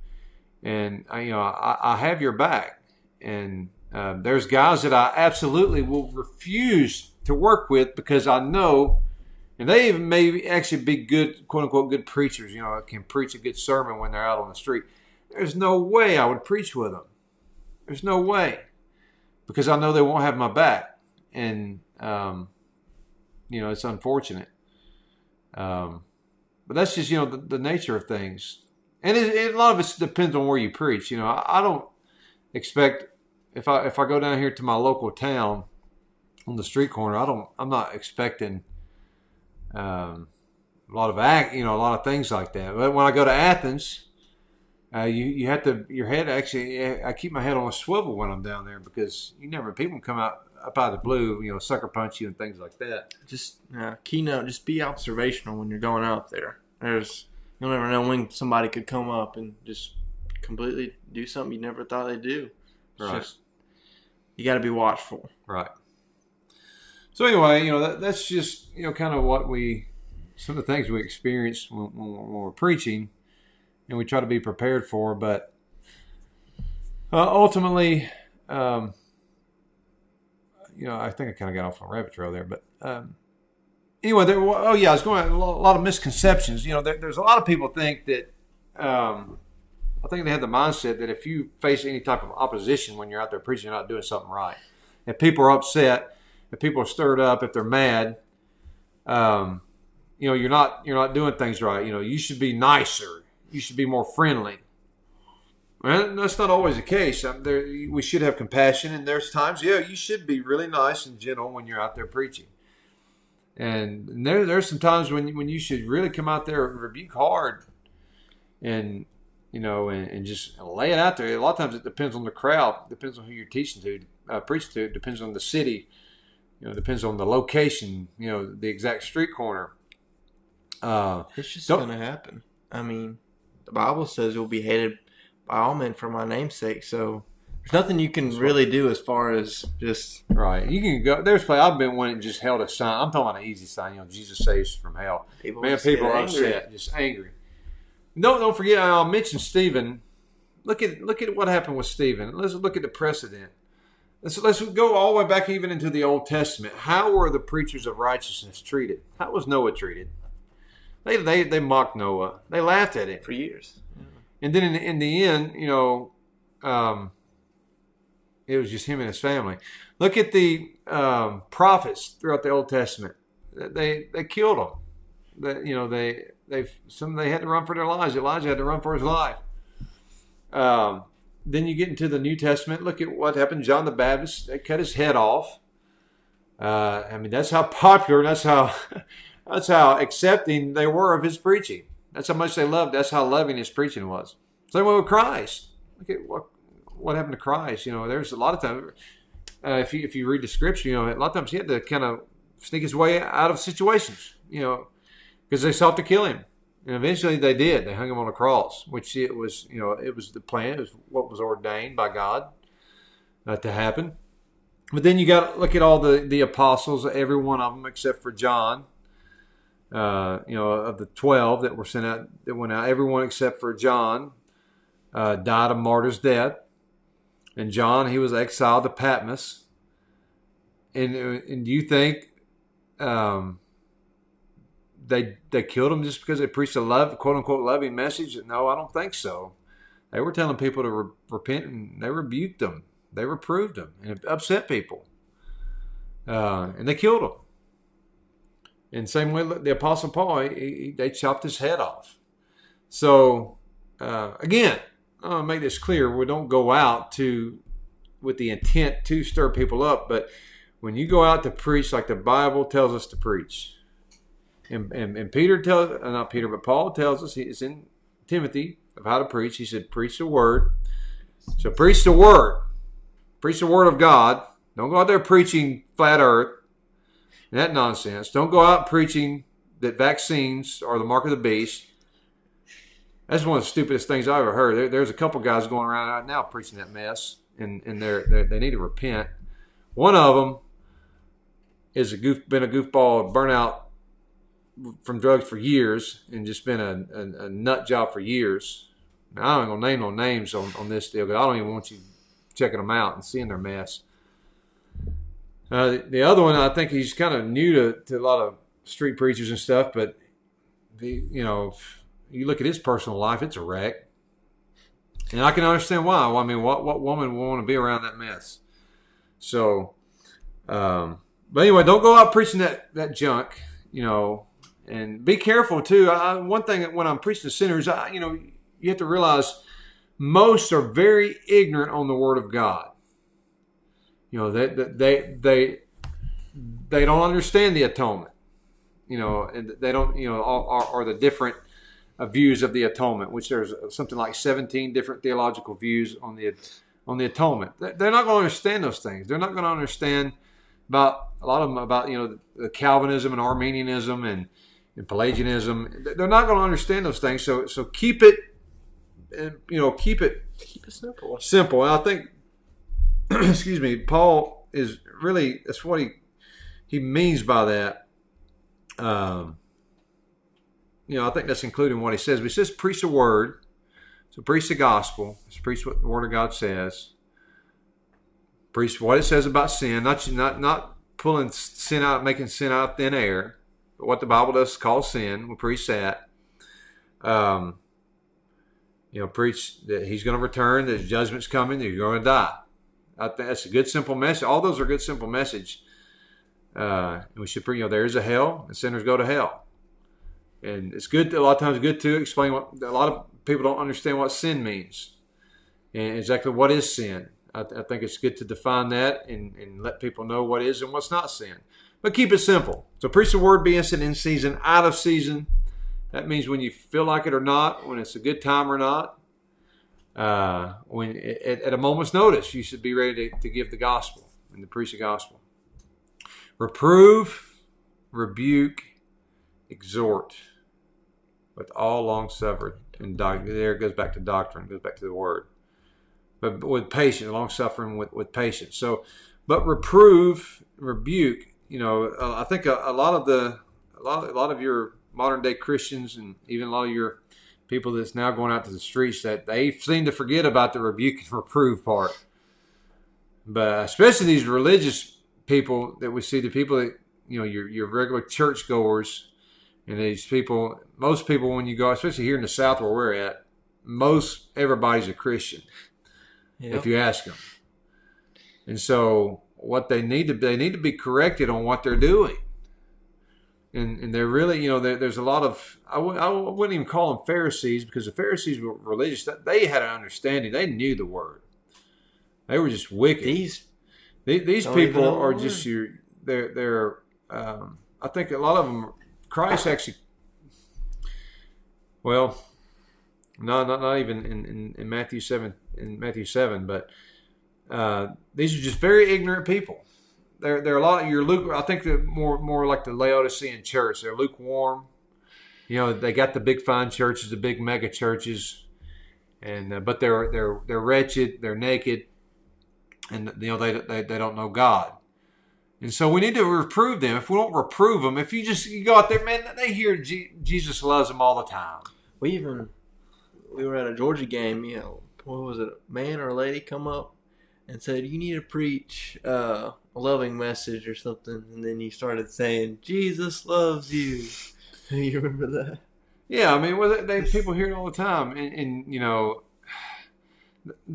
And I, you know, I, I have your back. And uh, there's guys that I absolutely will refuse to work with because I know, and they even may actually be good, quote unquote, good preachers. You know, can preach a good sermon when they're out on the street. There's no way I would preach with them. There's no way because I know they won't have my back, and um, you know it's unfortunate. Um, but that's just you know the, the nature of things, and it, it, a lot of it depends on where you preach. You know, I, I don't expect if I if I go down here to my local town on the street corner, I don't I'm not expecting um, a lot of act, you know, a lot of things like that. But when I go to Athens, uh, you you have to your head actually. I keep my head on a swivel when I'm down there because you never people come out up out of the blue, you know, sucker punch you and things like that. Just uh, keynote. Just be observational when you're going out there. There's you'll never know when somebody could come up and just completely do something you never thought they'd do. It's Right. just you got to be watchful. Right. So anyway, you know that, that's just you know kind of what we some of the things we experience when, when, when we're preaching, and we try to be prepared for. But uh, ultimately, um, you know, I think I kind of got off on a rabbit trail there. But um, anyway, there, oh yeah, I was going a lot of misconceptions. You know, there, there's a lot of people think that. Um, I think they have the mindset that if you face any type of opposition when you're out there preaching, you're not doing something right. If people are upset, if people are stirred up, if they're mad, um, you know, you're not you're not doing things right. You know, you should be nicer. You should be more friendly. Well, that's not always the case. Um, there, we should have compassion, and there's times, yeah, you should be really nice and gentle when you're out there preaching. And there, there's some times when when you should really come out there and rebuke hard, and you know, and, and, just lay it out there. A lot of times it depends on the crowd, depends on who you're teaching to, uh, preaching to. It depends on the city, you know, depends on the location, you know, the exact street corner. Uh, it's just going to happen. I mean, the Bible says you'll be hated by all men for my namesake. So there's nothing you can really do as far as just right. You can go. There's play. I've been one that just held a sign. I'm talking about an easy sign. You know, Jesus saves from hell. People Man, people are upset, just angry. Don't don't forget. I'll mention Stephen. Look at look at what happened with Stephen. Let's look at the precedent. Let's let's go all the way back even into the Old Testament. How were the preachers of righteousness treated? How was Noah treated? They they they mocked Noah. They laughed at him for years. And then in the, in the end, you know, um, it was just him and his family. Look at the um, prophets throughout the Old Testament. They they killed them. That you know they they some they had to run for their lives. Elijah had to run for his life. Um, then you get into the New Testament. Look at what happened. John the Baptist they cut his head off. Uh, I mean that's how popular. That's how that's how accepting they were of his preaching. That's how much they loved. That's how loving his preaching was. Same way with Christ. Look at what what happened to Christ. You know, there's a lot of times. Uh, if you if you read the scripture, you know, a lot of times he had to kind of sneak his way out of situations. You know, because they sought to kill him. And eventually they did. They hung him on a cross, which it was, you know, it was the plan. It was what was ordained by God uh, to happen. But then you got to look at all the, the apostles, every one of them except for John. Uh, you know, of the 12 that were sent out, that went out, everyone except for John uh, died a martyr's death. And John, he was exiled to Patmos. And, and do you think um, they they killed him just because they preached a love quote unquote loving message? No, I don't think so. They were telling people to re- repent, and they rebuked them. They reproved them, and upset people, uh, and they killed him. And same way, the Apostle Paul, he, he, they chopped his head off. So uh, again, I make this clear: we don't go out to with the intent to stir people up, but when you go out to preach like the Bible tells us to preach, and, and, and Peter tells, uh, not Peter, but Paul tells us, it's in Timothy of how to preach. He said, preach the word. So preach the word. Preach the word of God. Don't go out there preaching flat earth and that nonsense. Don't go out preaching that vaccines are the mark of the beast. That's one of the stupidest things I've ever heard. There, there's a couple guys going around right now preaching that mess, and, and they're, they're, they need to repent. One of them is a goof, been a goofball, burnout from drugs for years and just been a, a, a nut job for years. Now, I ain't gonna name no names on, on this deal because I don't even want you checking them out and seeing their mess. Uh, the, the, other one, I think he's kind of new to, to a lot of street preachers and stuff, but the, you know, you look at his personal life, it's a wreck. And I can understand why. Well, I mean, what what woman would want to be around that mess? So, um, but anyway, don't go out preaching that that junk. You know, and be careful too. I, one thing when I'm preaching to sinners, I, you know, you have to realize most are very ignorant on the Word of God. You know, they they they they don't understand the atonement. You know, and they don't. You know, are, the different uh, views of the atonement, which there's something like 17 different theological views on the on the atonement. They're not going to understand those things. They're not going to understand about a lot of them about you know the Calvinism and Arminianism and and Pelagianism. They're not going to understand those things. So so keep it, and you know, keep it keep it simple. Simple. And I think, excuse me, Paul is really that's what he he means by that. Um, you know, I think that's including what he says. But he says, preach the word. So preach the gospel. It's preach what the word of God says. Preach what it says about sin. Not not not pulling sin out, making sin out of thin air what the Bible does call sin. We preach that. Um, you know, preach that He's going to return, that judgment's coming, that you're going to die. I think that's a good, simple message. All those are good, simple message. Uh, and we should, preach, you know, there is a hell, and sinners go to hell. And it's good. A lot of times, good to explain what a lot of people don't understand what sin means, and exactly what is sin. I, I think it's good to define that and, and let people know what is and what's not sin. But keep it simple. So preach the word, be instant in season, out of season. That means when you feel like it or not, when it's a good time or not. Uh, when at, at, a moment's notice, you should be ready to, to give the gospel and to preach the gospel. Reprove, rebuke, exhort with all long suffering and doc- there it goes back to doctrine, goes back to the word. But, but with patience, long suffering with, with patience. So, but reprove, rebuke. You know, uh, I think a, a, lot of the a lot a lot of your modern day Christians and even a lot of your people that's now going out to the streets that they seem to forget about the rebuke and reprove part. But especially these religious people that we see, the people that you know, your your regular churchgoers, and these people, most people when you go, especially here in the South where we're at, most everybody's a Christian. Yep. If you ask them, and so what they need to they need to be corrected on what they're doing. And and they're really you know there's a lot of I w- I wouldn't even call them Pharisees because the Pharisees were religious. They had an understanding. They knew the word. They were just wicked. These? These, these people are just your they're they're um, I think a lot of them Christ actually well no not not even in, in, in Matthew seven in Matthew seven but uh, these are just very ignorant people they're they're a lot. You're luke. I think they're more more like the Laodicean church. They're lukewarm. You know, they got the big fine churches, the big mega churches, and uh, but they're they're they're wretched. They're naked, and you know they, they they don't know God. And so we need to reprove them. If we don't reprove them, if you just you go out there, man, they hear G- Jesus loves them all the time. We even we were at a Georgia game. You know, what was it? A man or a lady come up and said, "You need to preach uh, a loving message or something," and then you started saying, "Jesus loves you." you remember that? Yeah, I mean, well, they, people hear it all the time, and, and you know,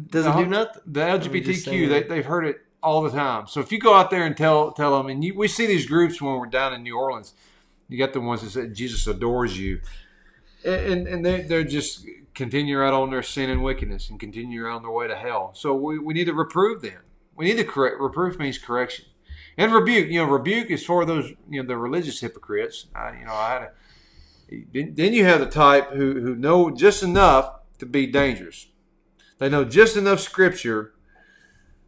doesn't do nothing. The LGBTQ, they they've heard it all the time. So if you go out there and tell tell them, and you, we see these groups when we're down in New Orleans, you got the ones that say Jesus adores you, and and they they're just continue out on their sin and wickedness and continue on their way to hell. So we, we need to reprove them. We need to correct. Reproof means correction, and rebuke. You know, rebuke is for those you know the religious hypocrites. I, you know, I had a. Then you have the type who who know just enough to be dangerous. They know just enough scripture.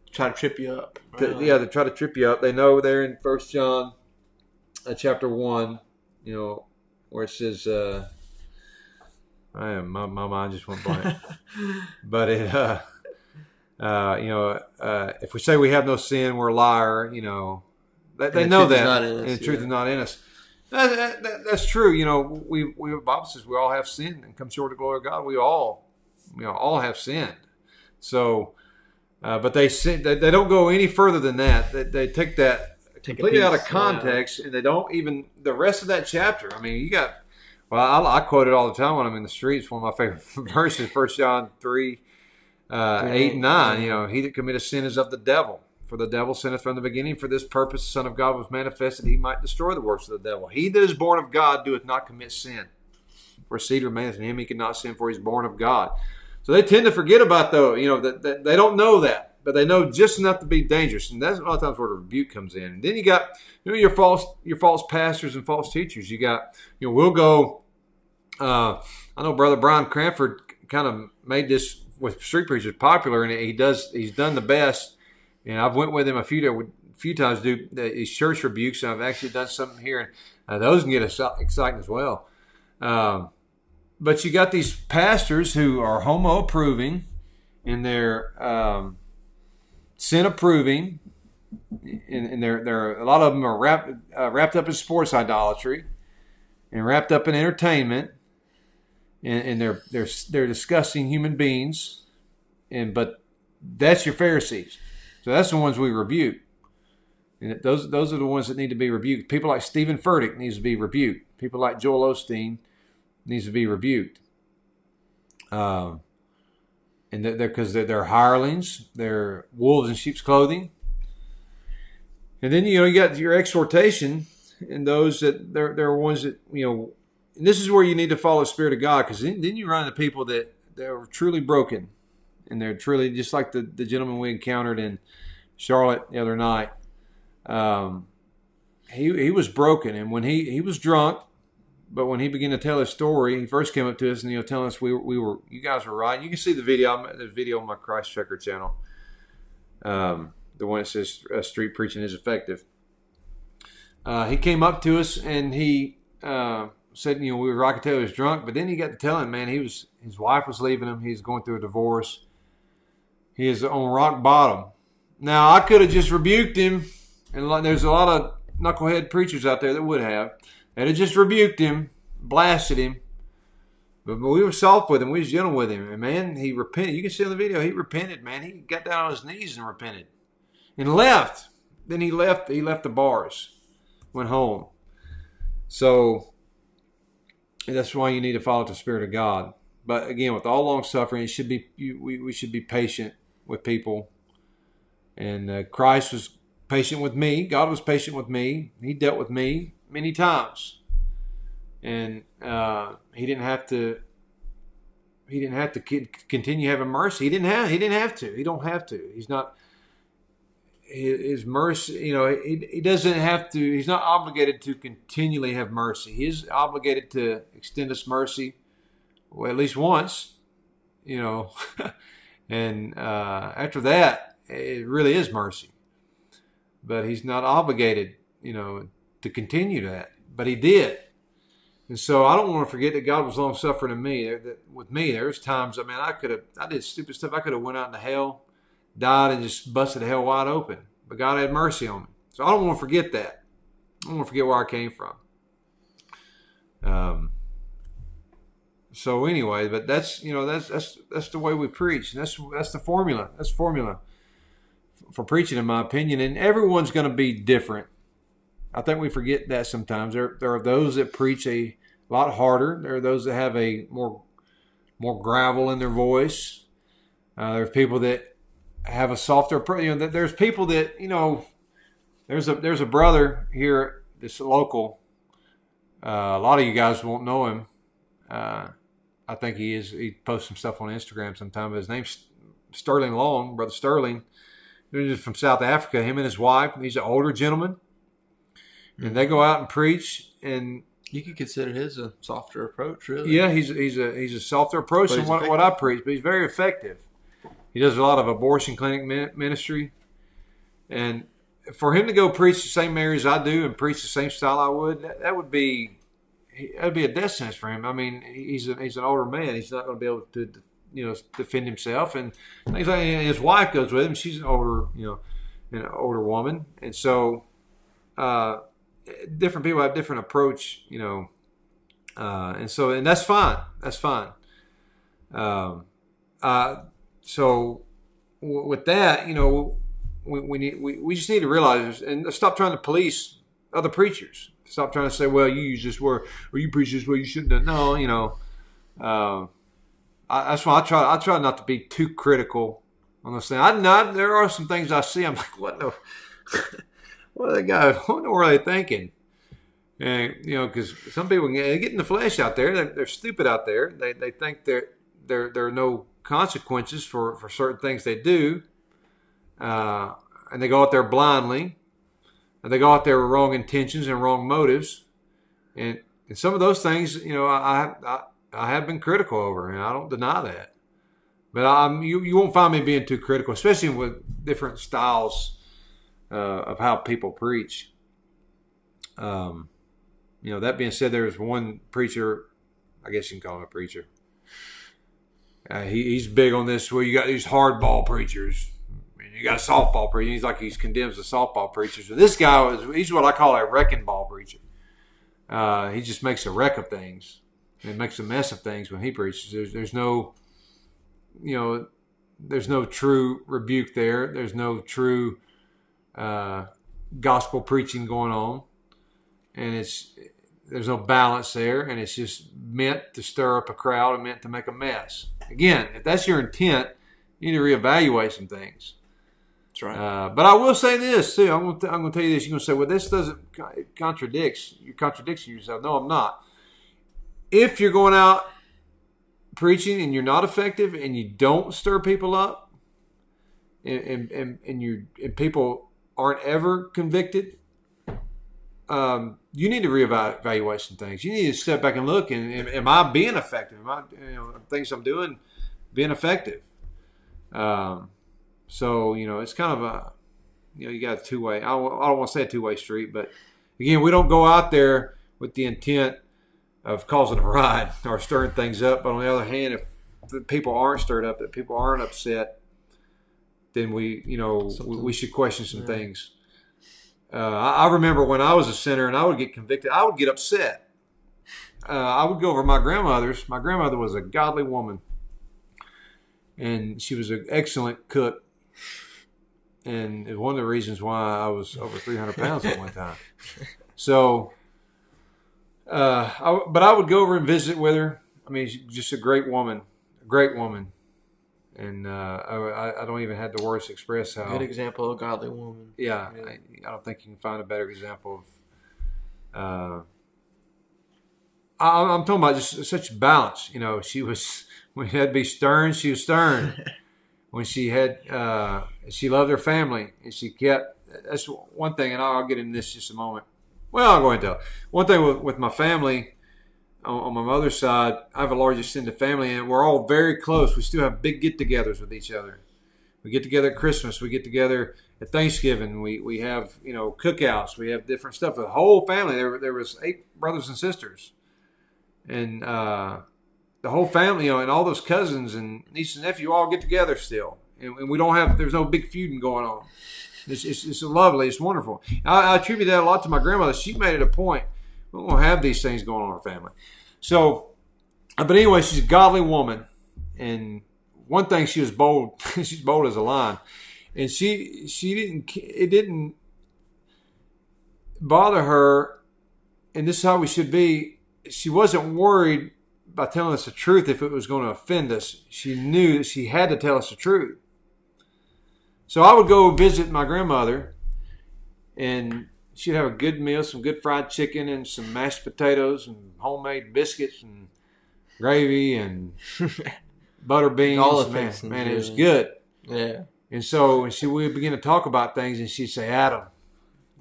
To try to trip you up. To, yeah, they try to trip you up. They know there in First John, uh, chapter one, you know, where it says. Uh, I am my, my mind just went blank. but it, uh, uh, you know, uh, if we say we have no sin, we're a liar. You know, they, they know that, us, and the truth yeah. is not in us. That, that, that's true. You know, we we Bible says we all have sinned and come short of the glory of God. We all, you know, all have sinned. So, uh, but they sin. They, they, don't go any further than that. They, they take that take completely out of context, yeah. and they don't even the rest of that chapter. I mean, you got well, I, I, quote it all the time when I'm in the streets. One of my favorite verses, First John 3, uh, 8 and 9. You know, he that committeth sin is of the devil. For the devil sinneth from the beginning. For this purpose the Son of God was manifested, he might destroy the works of the devil. He that is born of God doeth not commit sin. For seed remaineth in him, he cannot sin, for he is born of God. So they tend to forget about though, you know, that, that they don't know that, but they know just enough to be dangerous, and that's a lot of times where the rebuke comes in. And then you got, you know, your false, your false pastors and false teachers. You got, you know, we'll go uh, I know Brother Brian Cranford kind of made this with street preachers popular, and he does he's done the best. And I've went with him a few a few times do these church rebukes, and I've actually done something here, and uh, those can get exciting as well. Um, but you got these pastors who are homo approving, and they're um, sin approving, and, and, they're they're a lot of them are wrapped uh, wrapped up in sports idolatry, and wrapped up in entertainment and, and they're they're they're disgusting human beings, and but that's your Pharisees. So that's the ones we rebuke. And those those are the ones that need to be rebuked. People like Steven Furtick needs to be rebuked. People like Joel Osteen needs to be rebuked. Um, and they're because they're, they're, hirelings, they're wolves in sheep's clothing. And then you know you got your exhortation, and those that they're they're ones that you know. And this is where you need to follow the spirit of God, because then, then you run into people that that are truly broken, and they're truly just like the the gentleman we encountered in Charlotte the other night. Um, he he was broken, and when he he was drunk, but when he began to tell his story, he first came up to us and you know telling us we were, we were you guys were right. You can see the video the video on my Christ Checker channel, um, the one that says uh, street preaching is effective. Uh, he came up to us and he uh, said, you know, we were I could tell he was drunk, but then he got to telling, man, he was his wife was leaving him. He's going through a divorce. He is on rock bottom. Now I could have just rebuked him and there's a lot of knucklehead preachers out there that would have. They'd have just rebuked him, blasted him. But we were soft with him. We was gentle with him. And man, he repented. You can see on the video, he repented, man. He got down on his knees and repented. And left. Then he left he left the bars. Went home. So that's why you need to follow the Spirit of God. But again, with all long suffering, it should be we, we should be patient with people. And uh, Christ was patient with me. God was patient with me. He dealt with me many times, and uh, He didn't have to. He didn't have to continue having mercy. He didn't have. He didn't have to. He don't have to. He's not. His mercy, you know, he, he doesn't have to. He's not obligated to continually have mercy. He's obligated to extend us mercy, well, at least once, you know, and uh, after that, it really is mercy but he's not obligated, you know, to continue that. But he did. And so I don't want to forget that God was long suffering in me. That with me, there's times. I mean, I could have, I did stupid stuff. I could have went out into hell, died, and just busted the hell wide open. But God had mercy on me. So I don't want to forget that. I don't want to forget where I came from. Um. So anyway, but that's you know that's that's that's the way we preach. And that's that's the formula. That's formula for preaching, in my opinion. And everyone's going to be different. I think we forget that sometimes. There, there are those that preach a lot harder. There are those that have a more more gravel in their voice. Uh, there's people that have a softer. You know, there's people that you know. There's a there's a brother here, this local. Uh, a lot of you guys won't know him. Uh, I think he is. He posts some stuff on Instagram sometime. His name's Sterling Long, brother Sterling. He's from South Africa. Him and his wife. He's an older gentleman, and they go out and preach. And you could consider his a softer approach, really. Yeah, he's he's a he's a softer approach than what, what I preach, but he's very effective. He does a lot of abortion clinic ministry, and for him to go preach the same areas I do and preach the same style I would, that, that would be that would be a death sentence for him. I mean, he's a, he's an older man. He's not going to be able to you know defend himself, and things like and his wife goes with him. She's an older you know an older woman, and so uh, different people have different approach, you know, uh, and so and that's fine. That's fine. Um, uh, so w- with that, you know, we, we need we, we just need to realize and stop trying to police other preachers. Stop trying to say, well, you use this word or you preach this way, you shouldn't have. No, you know. Uh, I, that's why I try. I try not to be too critical on this thing. I not there are some things I see. I'm like, what the, what are they guys? What are they thinking? And you know, because some people get, get in the flesh out there. They're, they're stupid out there. They they think there there there are no consequences for for certain things they do, uh, and they go out there blindly, and they go out there with wrong intentions and wrong motives, and and some of those things, you know, I, I I have been critical over, and I don't deny that. But I'm, you, you won't find me being too critical, especially with different styles uh, of how people preach. Um, you know, that being said, there's one preacher, I guess you can call him a preacher. Uh, he, he's big on this. Where you got these hardball preachers, and you got softball preachers. He's like he condemns the softball preachers. And this guy is he's what I call a wrecking ball preacher. Uh, he just makes a wreck of things and makes a mess of things when he preaches. There's, there's no, you know, there's no true rebuke there. There's no true, uh, gospel preaching going on, and it's there's no balance there, and it's just meant to stir up a crowd and meant to make a mess. Again, if that's your intent, you need to reevaluate some things. That's right. Uh, but I will say this too. I'm going to, I'm going to tell you this. You're going to say, "Well, this doesn't it contradicts. You're contradicting yourself." No, I'm not. If you're going out preaching and you're not effective and you don't stir people up, and and and, and you and people aren't ever convicted, um, you need to reevaluate some things. You need to step back and look. And, and am I being effective? Am I you know things I'm doing being effective? Um, so you know, it's kind of a you know you got a two way. I, don't- I don't want to say a two way street, but again, we don't go out there with the intent of causing a riot or stirring things up. But on the other hand, if people aren't stirred up, that people aren't upset, then we you know we, Something- we should question some Yeah. things. Uh, I, I remember when I was a sinner and I would get convicted, I would get upset. Uh, I would go over my grandmother's. My grandmother was a godly woman, and she was an excellent cook. And one of the reasons why I was over 300 pounds at one time. So, uh, I, but I would go over and visit with her. I mean, she's just a great woman, a great woman. And uh, I, I don't even have the words to express how Good example of a godly woman. yeah, Yeah. I, I don't think you can find a better example of. Uh, I, I'm talking about just such balance. You know, she was when she had to be stern, she was stern. when she had, uh, she loved her family, and she kept. That's one thing, and I'll, I'll get into this in just a moment. Well, I'll go into one thing with, with my family. On, my mother's side, I have a large extended family, and we're all very close. We still have big get-togethers with each other. We get together at Christmas. We get together at Thanksgiving. We we have you know cookouts. We have different stuff. The whole family. There there was eight brothers and sisters, and uh, the whole family, you know, and all those cousins and nieces and nephew all get together still, and, and we don't have. There's no big feuding going on. It's, it's, it's lovely. It's wonderful. I, I attribute that a lot to my grandmother. She made it a point. We don't have these things going on in our family. So, uh, but anyway, she's a godly woman, and one thing she was bold. she's bold as a lion, and she she didn't. It didn't bother her, and this is how we should be. She wasn't worried by telling us the truth if it was going to offend us. She knew that she had to tell us the truth. So I would go visit my grandmother, and she'd have a good meal, some good fried chicken, and some mashed potatoes, and homemade biscuits, and gravy, and butter beans. All the man, man, it was good. Yeah. And so, and she we would begin to talk about things, and she'd say, "Adam,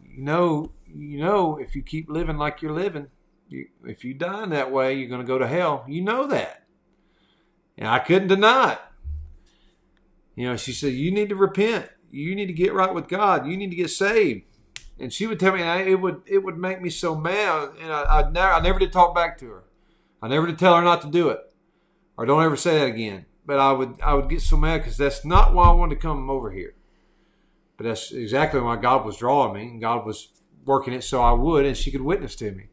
you know, you know, if you keep living like you're living, you, if you die in that way, you're going to go to hell. You know that." And I couldn't deny it. You know, she said, "You need to repent. You need to get right with God. You need to get saved." And she would tell me, and I, it would it would make me so mad, and I, I never I never did talk back to her. I never did tell her not to do it, or don't ever say that again. But I would I would get so mad because that's not why I wanted to come over here. But that's exactly why God was drawing me, and God was working it so I would, and she could witness to me.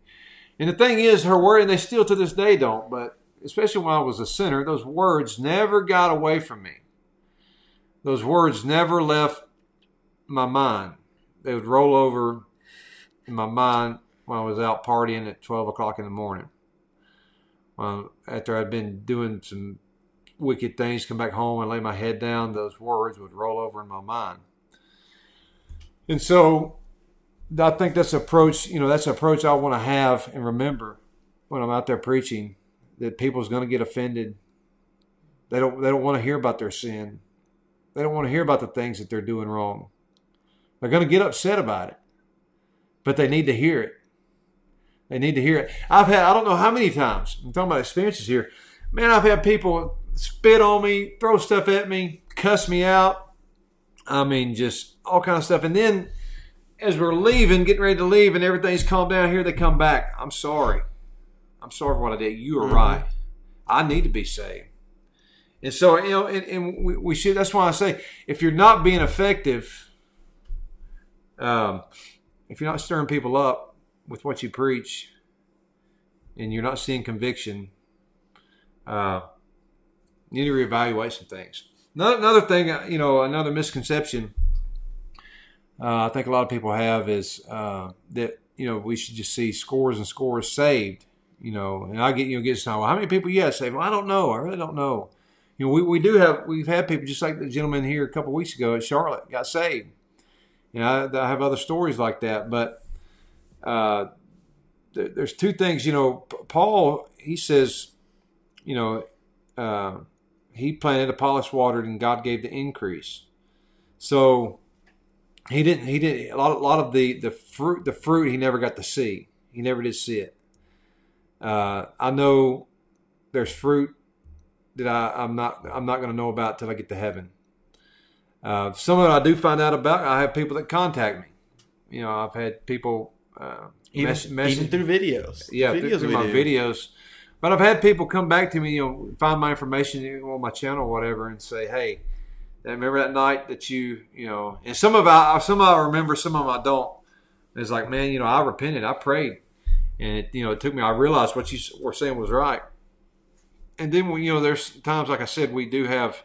And the thing is, her word, and they still to this day don't, but especially when I was a sinner, those words never got away from me. Those words never left my mind. They would roll over in my mind when I was out partying at 12 o'clock in the morning. Well, after I'd been doing some wicked things, come back home and lay my head down, those words would roll over in my mind. And so I think that's approach, you know, that's an approach I want to have and remember when I'm out there preaching that people's going to get offended. They don't they don't want to hear about their sin. They don't want to hear about the things that they're doing wrong. They're going to get upset about it. But they need to hear it. They need to hear it. I've had I don't know how many times. I'm talking about experiences here. Man, I've had people spit on me, throw stuff at me, cuss me out. I mean, just all kind of stuff. And then as we're leaving, getting ready to leave, and everything's calmed down here, they come back. I'm sorry. I'm sorry for what I did. You were Mhm. right. I need to be saved. And so, you know, and, and we, we should, that's why I say, if you're not being effective, um, if you're not stirring people up with what you preach, and you're not seeing conviction, uh, you need to reevaluate some things. Another, thing, uh, you know, another misconception uh, I think a lot of people have is uh, that you know we should just see scores and scores saved. You know, and I get you know get some. Well, how many people have saved? Well, I don't know. I really don't know. You know, we, we do have we've had people just like the gentleman here a couple weeks ago at Charlotte got saved. You know, I, have other stories like that, but uh, th- there's two things. You know, Paul he says, you know, uh, he planted, Apollos watered, and God gave the increase. So he didn't. He didn't. a lot. A lot of the the fruit. The fruit he never got to see. He never did see it. Uh, I know there's fruit that I, I'm not. I'm not going to know about till I get to heaven. Uh, some of it I do find out about. I have people that contact me. You know, I've had people uh, Even, mess, message even through videos. yeah, videos through, through my do. videos. But I've had people come back to me, you know, find my information on my channel or whatever, and say, "Hey, remember that night that you, you know?" And some of I, some of I remember, some of them I don't. It's like, man, you know, I repented, I prayed, and it, you know, it took me. I realized what you were saying was right. And then, you know, there's times, like I said, we do have.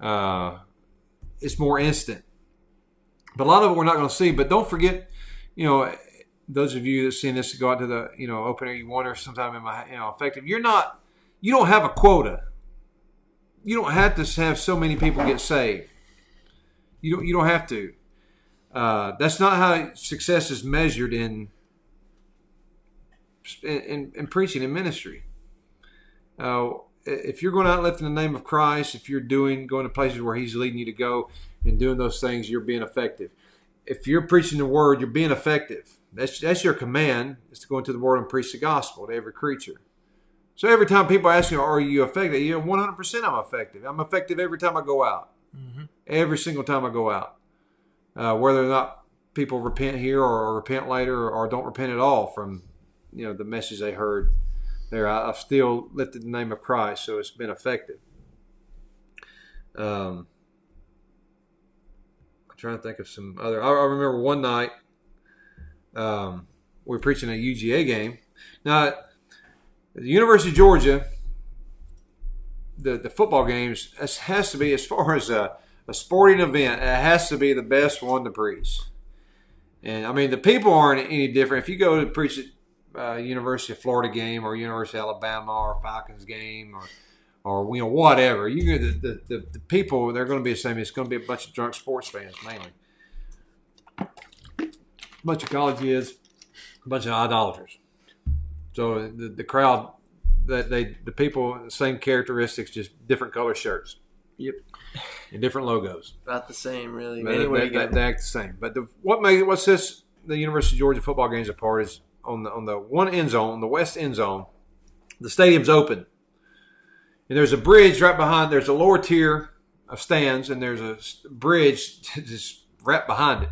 Uh, it's more instant, but a lot of it we're not going to see. But don't forget, you know, those of you that seen this go out to the you know open air you wonder sometime am my you know effective? You're not you don't have a quota. You don't have to have so many people get saved. You don't you don't have to. Uh, that's not how success is measured in in, in preaching and ministry. Uh, if you're going out lifting the name of Christ if you're doing going to places where he's leading you to go and doing those things you're being effective if you're preaching the word you're being effective that's that's your command is to go into the world and preach the gospel to every creature. So every time people ask you, "Are you effective?" You know, one hundred percent, I'm effective. I'm effective every time I go out. Mhm. Every single time I go out, uh, whether or not people repent here or, repent later or, or don't repent at all from you know the message they heard there. I, I've still lifted the name of Christ, so it's been effective. Um, I'm trying to think of some other. I, I remember one night um, we were preaching a UGA game. Now, the University of Georgia, the the football games this has to be as far as a, a sporting event. It has to be the best one to preach. And I mean, the people aren't any different. If you go to preach uh, University of Florida game or University of Alabama or Falcons game or or you know whatever, you the, the, the, the people they're going to be the same. It's going to be a bunch of drunk sports fans mainly a bunch of college kids, a bunch of idolaters. So the, the crowd, that they the people, same characteristics, just different color shirts. Yep. And different logos. About the same, really. But anyway, they, they, they act the same. But the, what makes what sets the University of Georgia football games apart is on the on the one end zone, the west end zone, the stadium's open, and there's a bridge right behind. There's a lower tier of stands, and there's a bridge just right behind it.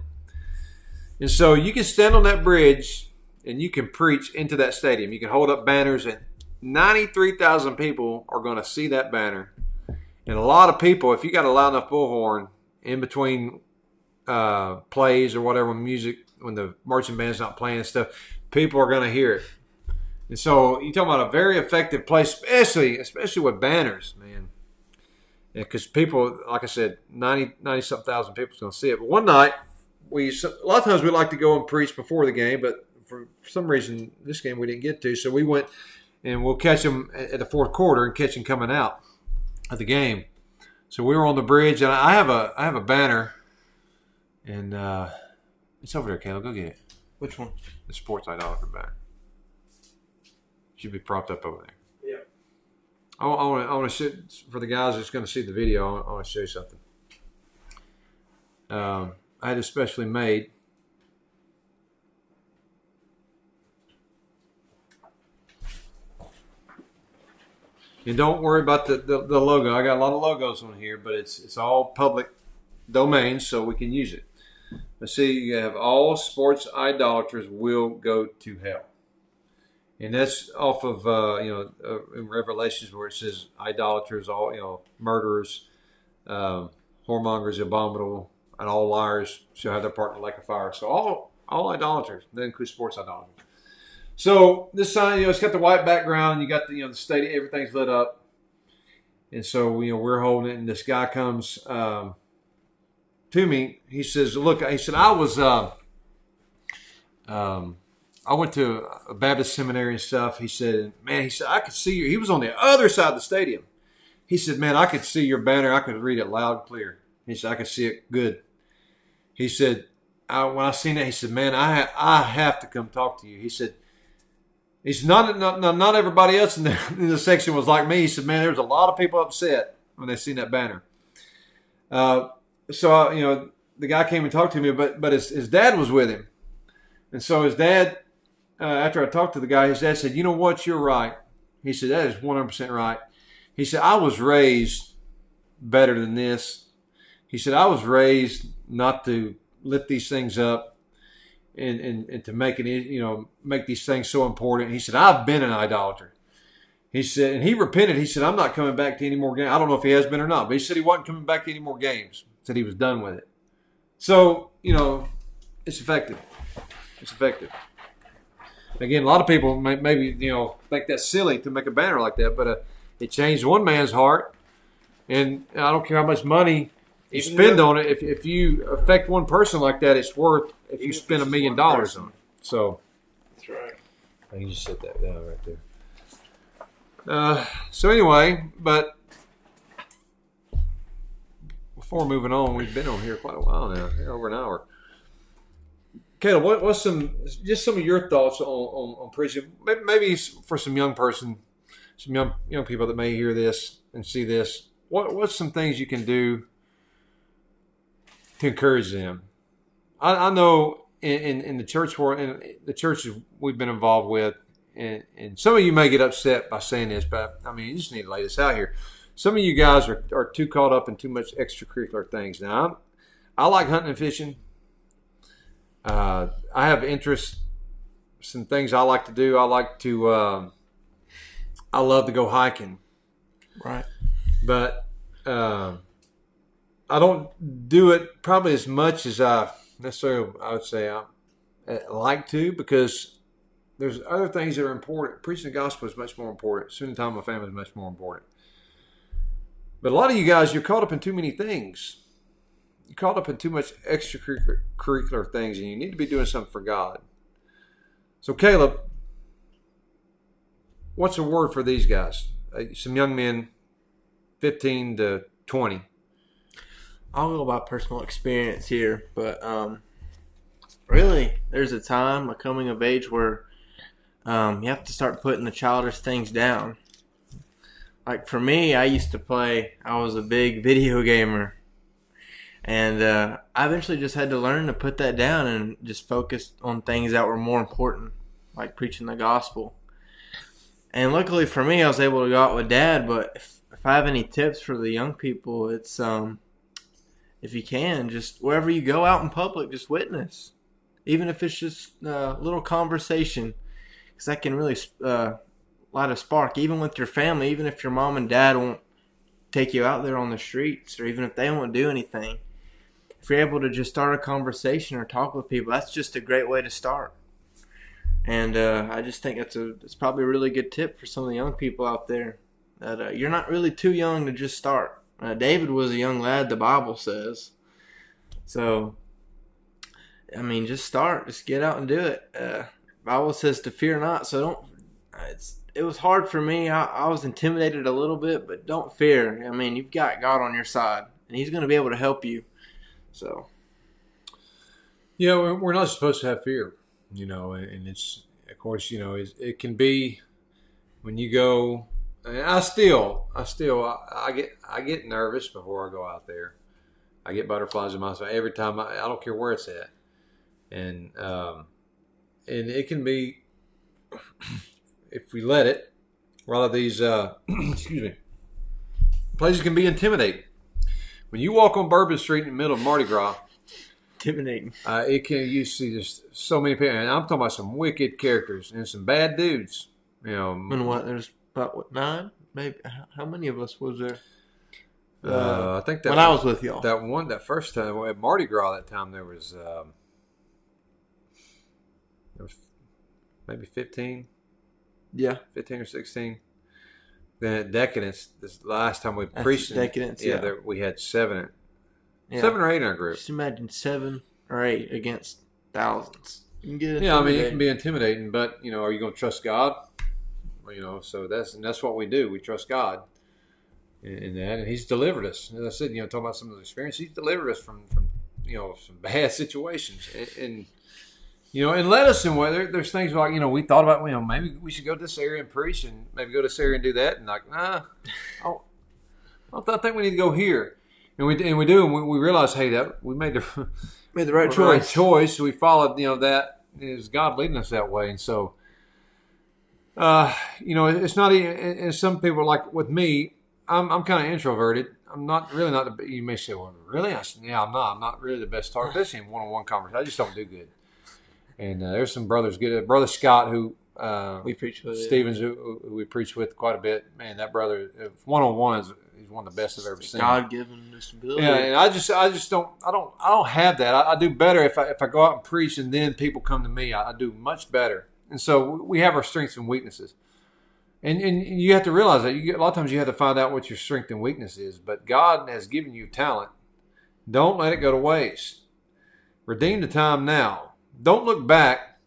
And so you can stand on that bridge and you can preach into that stadium. You can hold up banners, and 93,000 people are going to see that banner. And a lot of people, if you got a loud enough bullhorn in between uh, plays or whatever, music, when the marching band's not playing and stuff, people are going to hear it. And so you're talking about a very effective place, especially especially with banners, man. Because people, like I said, 90, 90 something thousand people's going to see it. But one night, we a lot of times we like to go and preach before the game, but for some reason this game we didn't get to, so we went and we'll catch them at the fourth quarter and catch them coming out of the game. So we were on the bridge, and I have a I have a banner, and uh, it's over there, Caleb. Go get it. which one? The sports idolater banner should be propped up over there. Yeah. I, I want to I want to show for the guys that's going to see the video. I want, I want to show you something. Um, I had it specially made. And don't worry about the, the, the logo. I got a lot of logos on here, but it's it's all public domain, so we can use it. Let's see, you have all sports idolaters will go to hell. And that's off of uh, you know uh, in Revelations where it says idolaters, all you know, murderers, um, whoremongers, abominable, and all liars shall have their part lake of fire. So all all idolaters, that includes sports idolaters. So this sign, you know, it's got the white background. You got the you know the stadium, everything's lit up, and so you know we're holding it, and this guy comes. Um, to me. He says, "Look," he said, "I was, uh, um, I went to a Baptist seminary and stuff." He said, "Man," he said, "I could see you." He was on the other side of the stadium. He said, "Man, I could see your banner. I could read it loud and clear." He said, "I could see it good." He said, I, "When I seen that, he said, man, I I have to come talk to you." He said. He said, not, not, not, everybody else in the, in the section was like me. He said, man, there was a lot of people upset when they seen that banner. Uh, so, you know, the guy came and talked to me, but, but his, his dad was with him. And so his dad, uh, after I talked to the guy, his dad said, you know what? You're right. He said, that is 100% right. He said, I was raised better than this. He said, I was raised not to lift these things up and, and, and to make it, you know, make these things so important. He said, I've been an idolater. He said, and he repented. He said, I'm not coming back to any more games. I don't know if he has been or not, but he said he wasn't coming back to any more games. He said he was done with it. So, you know, it's effective. It's effective. Again, a lot of people may, maybe, you know, think that's silly to make a banner like that, but uh, it changed one man's heart. And I don't care how much money you Even spend though- on it. If, if you affect one person like that, it's worth if you spend a million dollars on it. So That's right. I can just set that down right there. Uh, so anyway, but before moving on, we've been on here quite a while now, over an hour. Caleb, what, what's some just some of your thoughts on, on, on? Maybe, maybe for some young person, some young young people that may hear this and see this. What what's some things you can do to encourage them? I, I know in, in, in the church world, in the churches we've been involved with, and, and some of you may get upset by saying this, but I mean, you just need to lay this out here. Some of you guys are, are too caught up in too much extracurricular things. Now, I'm, I like hunting and fishing. Uh, I have interests, some things I like to do. I like to, um, I love to go hiking Right. but um I don't do it probably as much as I necessarily I would say I, I like to because there's other things that are important. Preaching the gospel is much more important. Spending time with my family is much more important. But a lot of you guys, you're caught up in too many things. You're caught up in too much extracurricular things, and you need to be doing something for God. So, Caleb, what's a word for these guys? Uh, some young men 15 to 20. I'll go by personal experience here, but um, really, there's a time, a coming of age, where um, you have to start putting the childish things down. Like for me, I used to play. I was a big video gamer, and uh, I eventually just had to learn to put that down and just focus on things that were more important, like preaching the gospel. And luckily for me, I was able to go out with Dad. But if, if I have any tips for the young people, it's um, if you can, just wherever you go out in public, just witness, even if it's just a little conversation, because that can really uh, light a spark, even with your family, even if your mom and dad won't take you out there on the streets, or even if they won't do anything. If you're able to just start a conversation or talk with people, that's just a great way to start. And uh, I just think that's a it's probably a really good tip for some of the young people out there that uh, you're not really too young to just start. Uh, David was a young lad, the Bible says. So, I mean, just start, just get out and do it. Uh, Bible says to fear not. So don't. It's it was hard for me. I, I was intimidated a little bit, but don't fear. I mean, you've got God on your side, and He's going to be able to help you. So, Yeah, we're, not supposed to have fear, you know, and, it's, of course, you know, it, can be when you go, I still, I still, I, I get, I get nervous before I go out there. I get butterflies in my stomach every time. I, I don't care where it's at, and um, and it can be if we let it. A lot of these, uh, excuse me, places can be intimidating. When you walk on Bourbon Street in the middle of Mardi Gras, intimidating. uh, it can you see just so many people, and I'm talking about some wicked characters and some bad dudes. You know, And what? There's about what nine? Maybe how- how many of us was there? uh, I think that when I was with y'all. that one that first time at Mardi Gras that time there was um, there was maybe 15, yeah, 15 or sixteen. Then at Decadence, this last time we That's preached, Decadence, yeah. there, we had seven Yeah. seven or eight in our group. Just imagine seven or eight against thousands. You can get Yeah, I mean it can be intimidating, but you know, are you going to trust God? You know, so that's and that's what we do. We trust God in, in that, and He's delivered us. As I said, you know, talking about some of the experience, He's delivered us from from you know some bad situations, and, and you know, and let us in way. There, there's things like you know we thought about you know maybe we should go to this area and preach, and maybe go to this area and do that, and like nah, I don't, I don't think we need to go here. And we, and we do, and we, we realize, hey, that we made the made the right right choice. choice. We followed, you know, that is God leading us that way, and so, uh, you know, it's not. even- And some people like with me, I'm I'm kind of introverted. I'm not really not. The, you may say, well, really? I said, yeah, I'm not. I'm not really the best talker, This in one-on-one conversation. I just don't do good. And uh, there's some brothers good. Brother Scott, who uh, We preach with it. Stevens, who, who we preach with quite a bit. Man, that brother, one on one is he's one of the best I've ever seen. God given disability. Yeah, and I just, I just don't, I don't, I don't have that. I, I do better if I if I go out and preach and then people come to me. I, I do much better. And so we have our strengths and weaknesses, and and you have to realize that you get, a lot of times you have to find out what your strength and weakness is. But God has given you talent. Don't let it go to waste. Redeem the time now. Don't look back.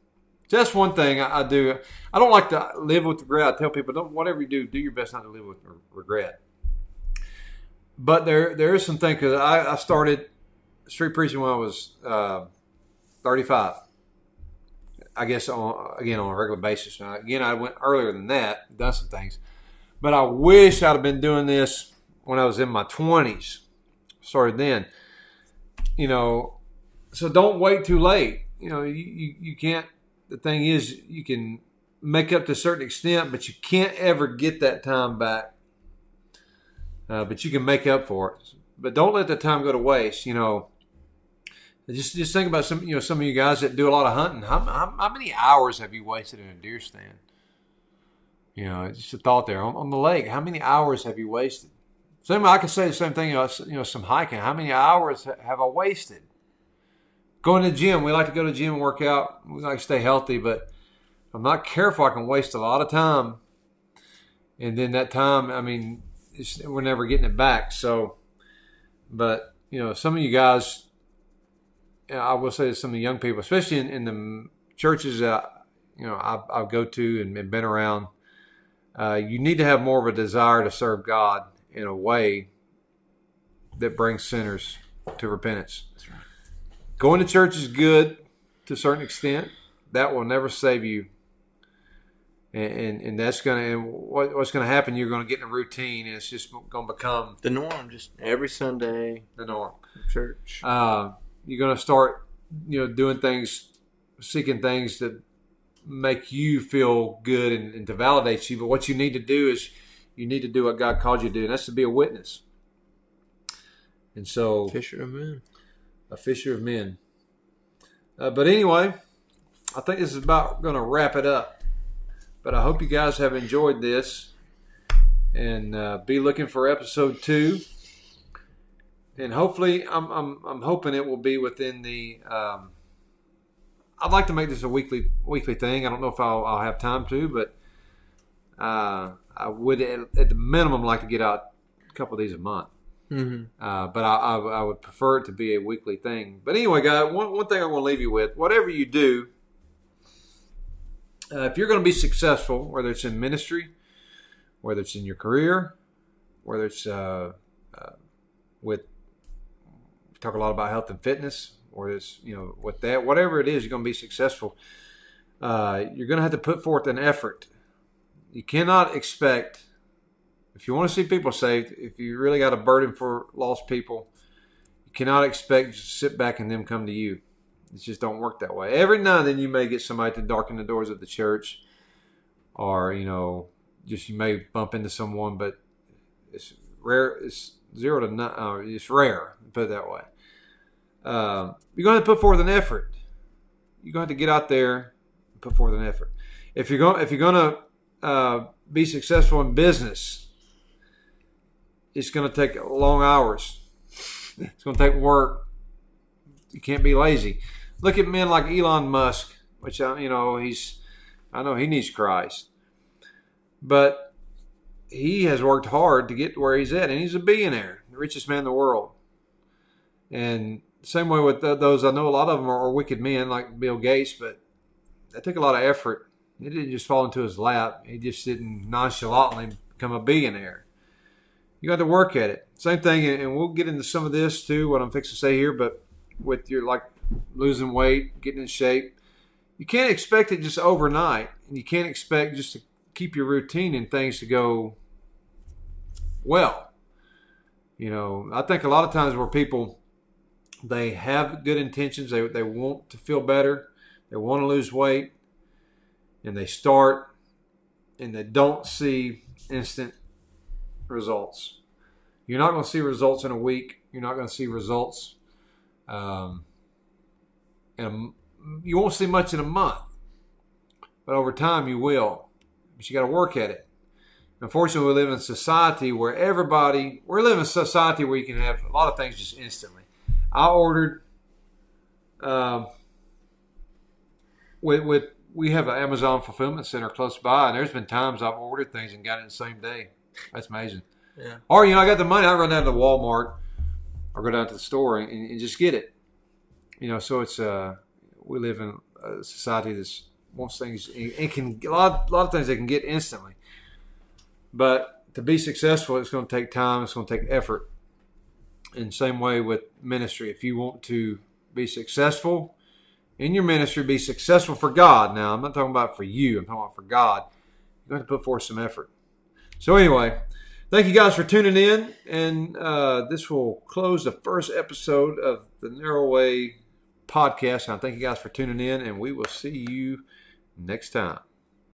Just one thing I, I do. I don't like to live with regret. I tell people, don't whatever you do, do your best not to live with regret. But there, there is some thing because I, I started street preaching when I was uh, 35. I guess on, again on a regular basis. Now, again, I went earlier than that, done some things, but I wish I'd have been doing this when I was in my 20s. Started then, you know. So don't wait too late. You know, you, you, can't. The thing is, you can make up to a certain extent, but you can't ever get that time back uh, but you can make up for it. But don't let the time go to waste. You know, just just think about some you know some of you guys that do a lot of hunting. How, how, how many hours have you wasted in a deer stand? You know, it's just a thought there on, on the lake. How many hours have you wasted? Same, I can say the same thing. You know, you know, some hiking. How many hours have I wasted? Going to the gym. We like to go to the gym and work out. We like to stay healthy, but I'm not careful, I can waste a lot of time. And then that time, I mean, we're never getting it back. So, but you know, some of you guys, I will say to some of the young people, especially in, in the churches that you know I, I go to and, been around, uh, you need to have more of a desire to serve God in a way that brings sinners to repentance. Right. Going to church is good to a certain extent. That will never save you. And, and, and that's going to, and what, what's going to happen, you're going to get in a routine and it's just going to become The norm, just every Sunday, the norm. church. Uh, you're going to start, you know, doing things, seeking things that make you feel good and, and to validate you. But what you need to do is you need to do what God called you to do, and that's to be a witness. And so, Fisher of men. A fisher of men. Uh, but anyway, I think this is about going to wrap it up. But I hope you guys have enjoyed this and uh, be looking for episode two. And hopefully, I'm, I'm, I'm hoping it will be within the. Um, I'd like to make this a weekly weekly thing. I don't know if I'll, I'll have time to, but uh, I would at, at the minimum like to get out a couple of these a month. Mm-hmm. Uh, but I, I, I would prefer it to be a weekly thing. But anyway, guys, one, one thing I want to leave you with whatever you do, uh, if you're going to be successful, whether it's in ministry, whether it's in your career, whether it's uh, uh, with, we talk a lot about health and fitness, or it's, you know, with that, whatever it is, you're going to be successful. Uh, you're going to have to put forth an effort. You cannot expect if you want to see people saved, if you really got a burden for lost people, you cannot expect to sit back and them come to you. It just don't work that way. Every now and then you may get somebody to darken the doors of the church, or you know, just you may bump into someone, but it's rare. It's zero to nine. Uh, it's rare. Put it that way. Uh, you're going to put forth an effort. You're going to to get out there and put forth an effort. If you're going, if you're going to uh, be successful in business, it's going to take long hours. It's going to take work. You can't be lazy. Look at men like Elon Musk, which I, you know he's. I know he needs Christ, but he has worked hard to get to where he's at, and he's a billionaire, the richest man in the world. And same way with those, I know a lot of them are, wicked men like Bill Gates, but that took a lot of effort. It didn't just fall into his lap. He just didn't nonchalantly become a billionaire. You got to work at it. Same thing, and we'll get into some of this too, what I'm fixing to say here, but with your like losing weight, getting in shape, you can't expect it just overnight. And you can't expect just to keep your routine and things to go well. You know, I think a lot of times where people they have good intentions, they they want to feel better, they want to lose weight, and they start and they don't see instant results. You're not going to see results in a week. You're not going to see results. Um, in you won't see much in a month, but over time you will. But you got to work at it. Unfortunately, we live in a society where everybody, we're living in a society where you can have a lot of things just instantly. I ordered, um, with, with, we have an Amazon fulfillment center close by, and there's been times I've ordered things and got it the same day. That's amazing. Yeah. Or, you know, I got the money, I run down to Walmart or go down to the store and, and just get it. You know, so it's, uh, we live in a society that's wants things, it can, a lot, a lot of things they can get instantly. But to be successful, it's going to take time. It's going to take effort. In the same way with ministry, if you want to be successful in your ministry, be successful for God. Now, I'm not talking about for you. I'm talking about for God. You're going to put forth some effort. So anyway, thank you guys for tuning in, and uh, this will close the first episode of the Narrow Way podcast. And I thank you guys for tuning in, and we will see you next time.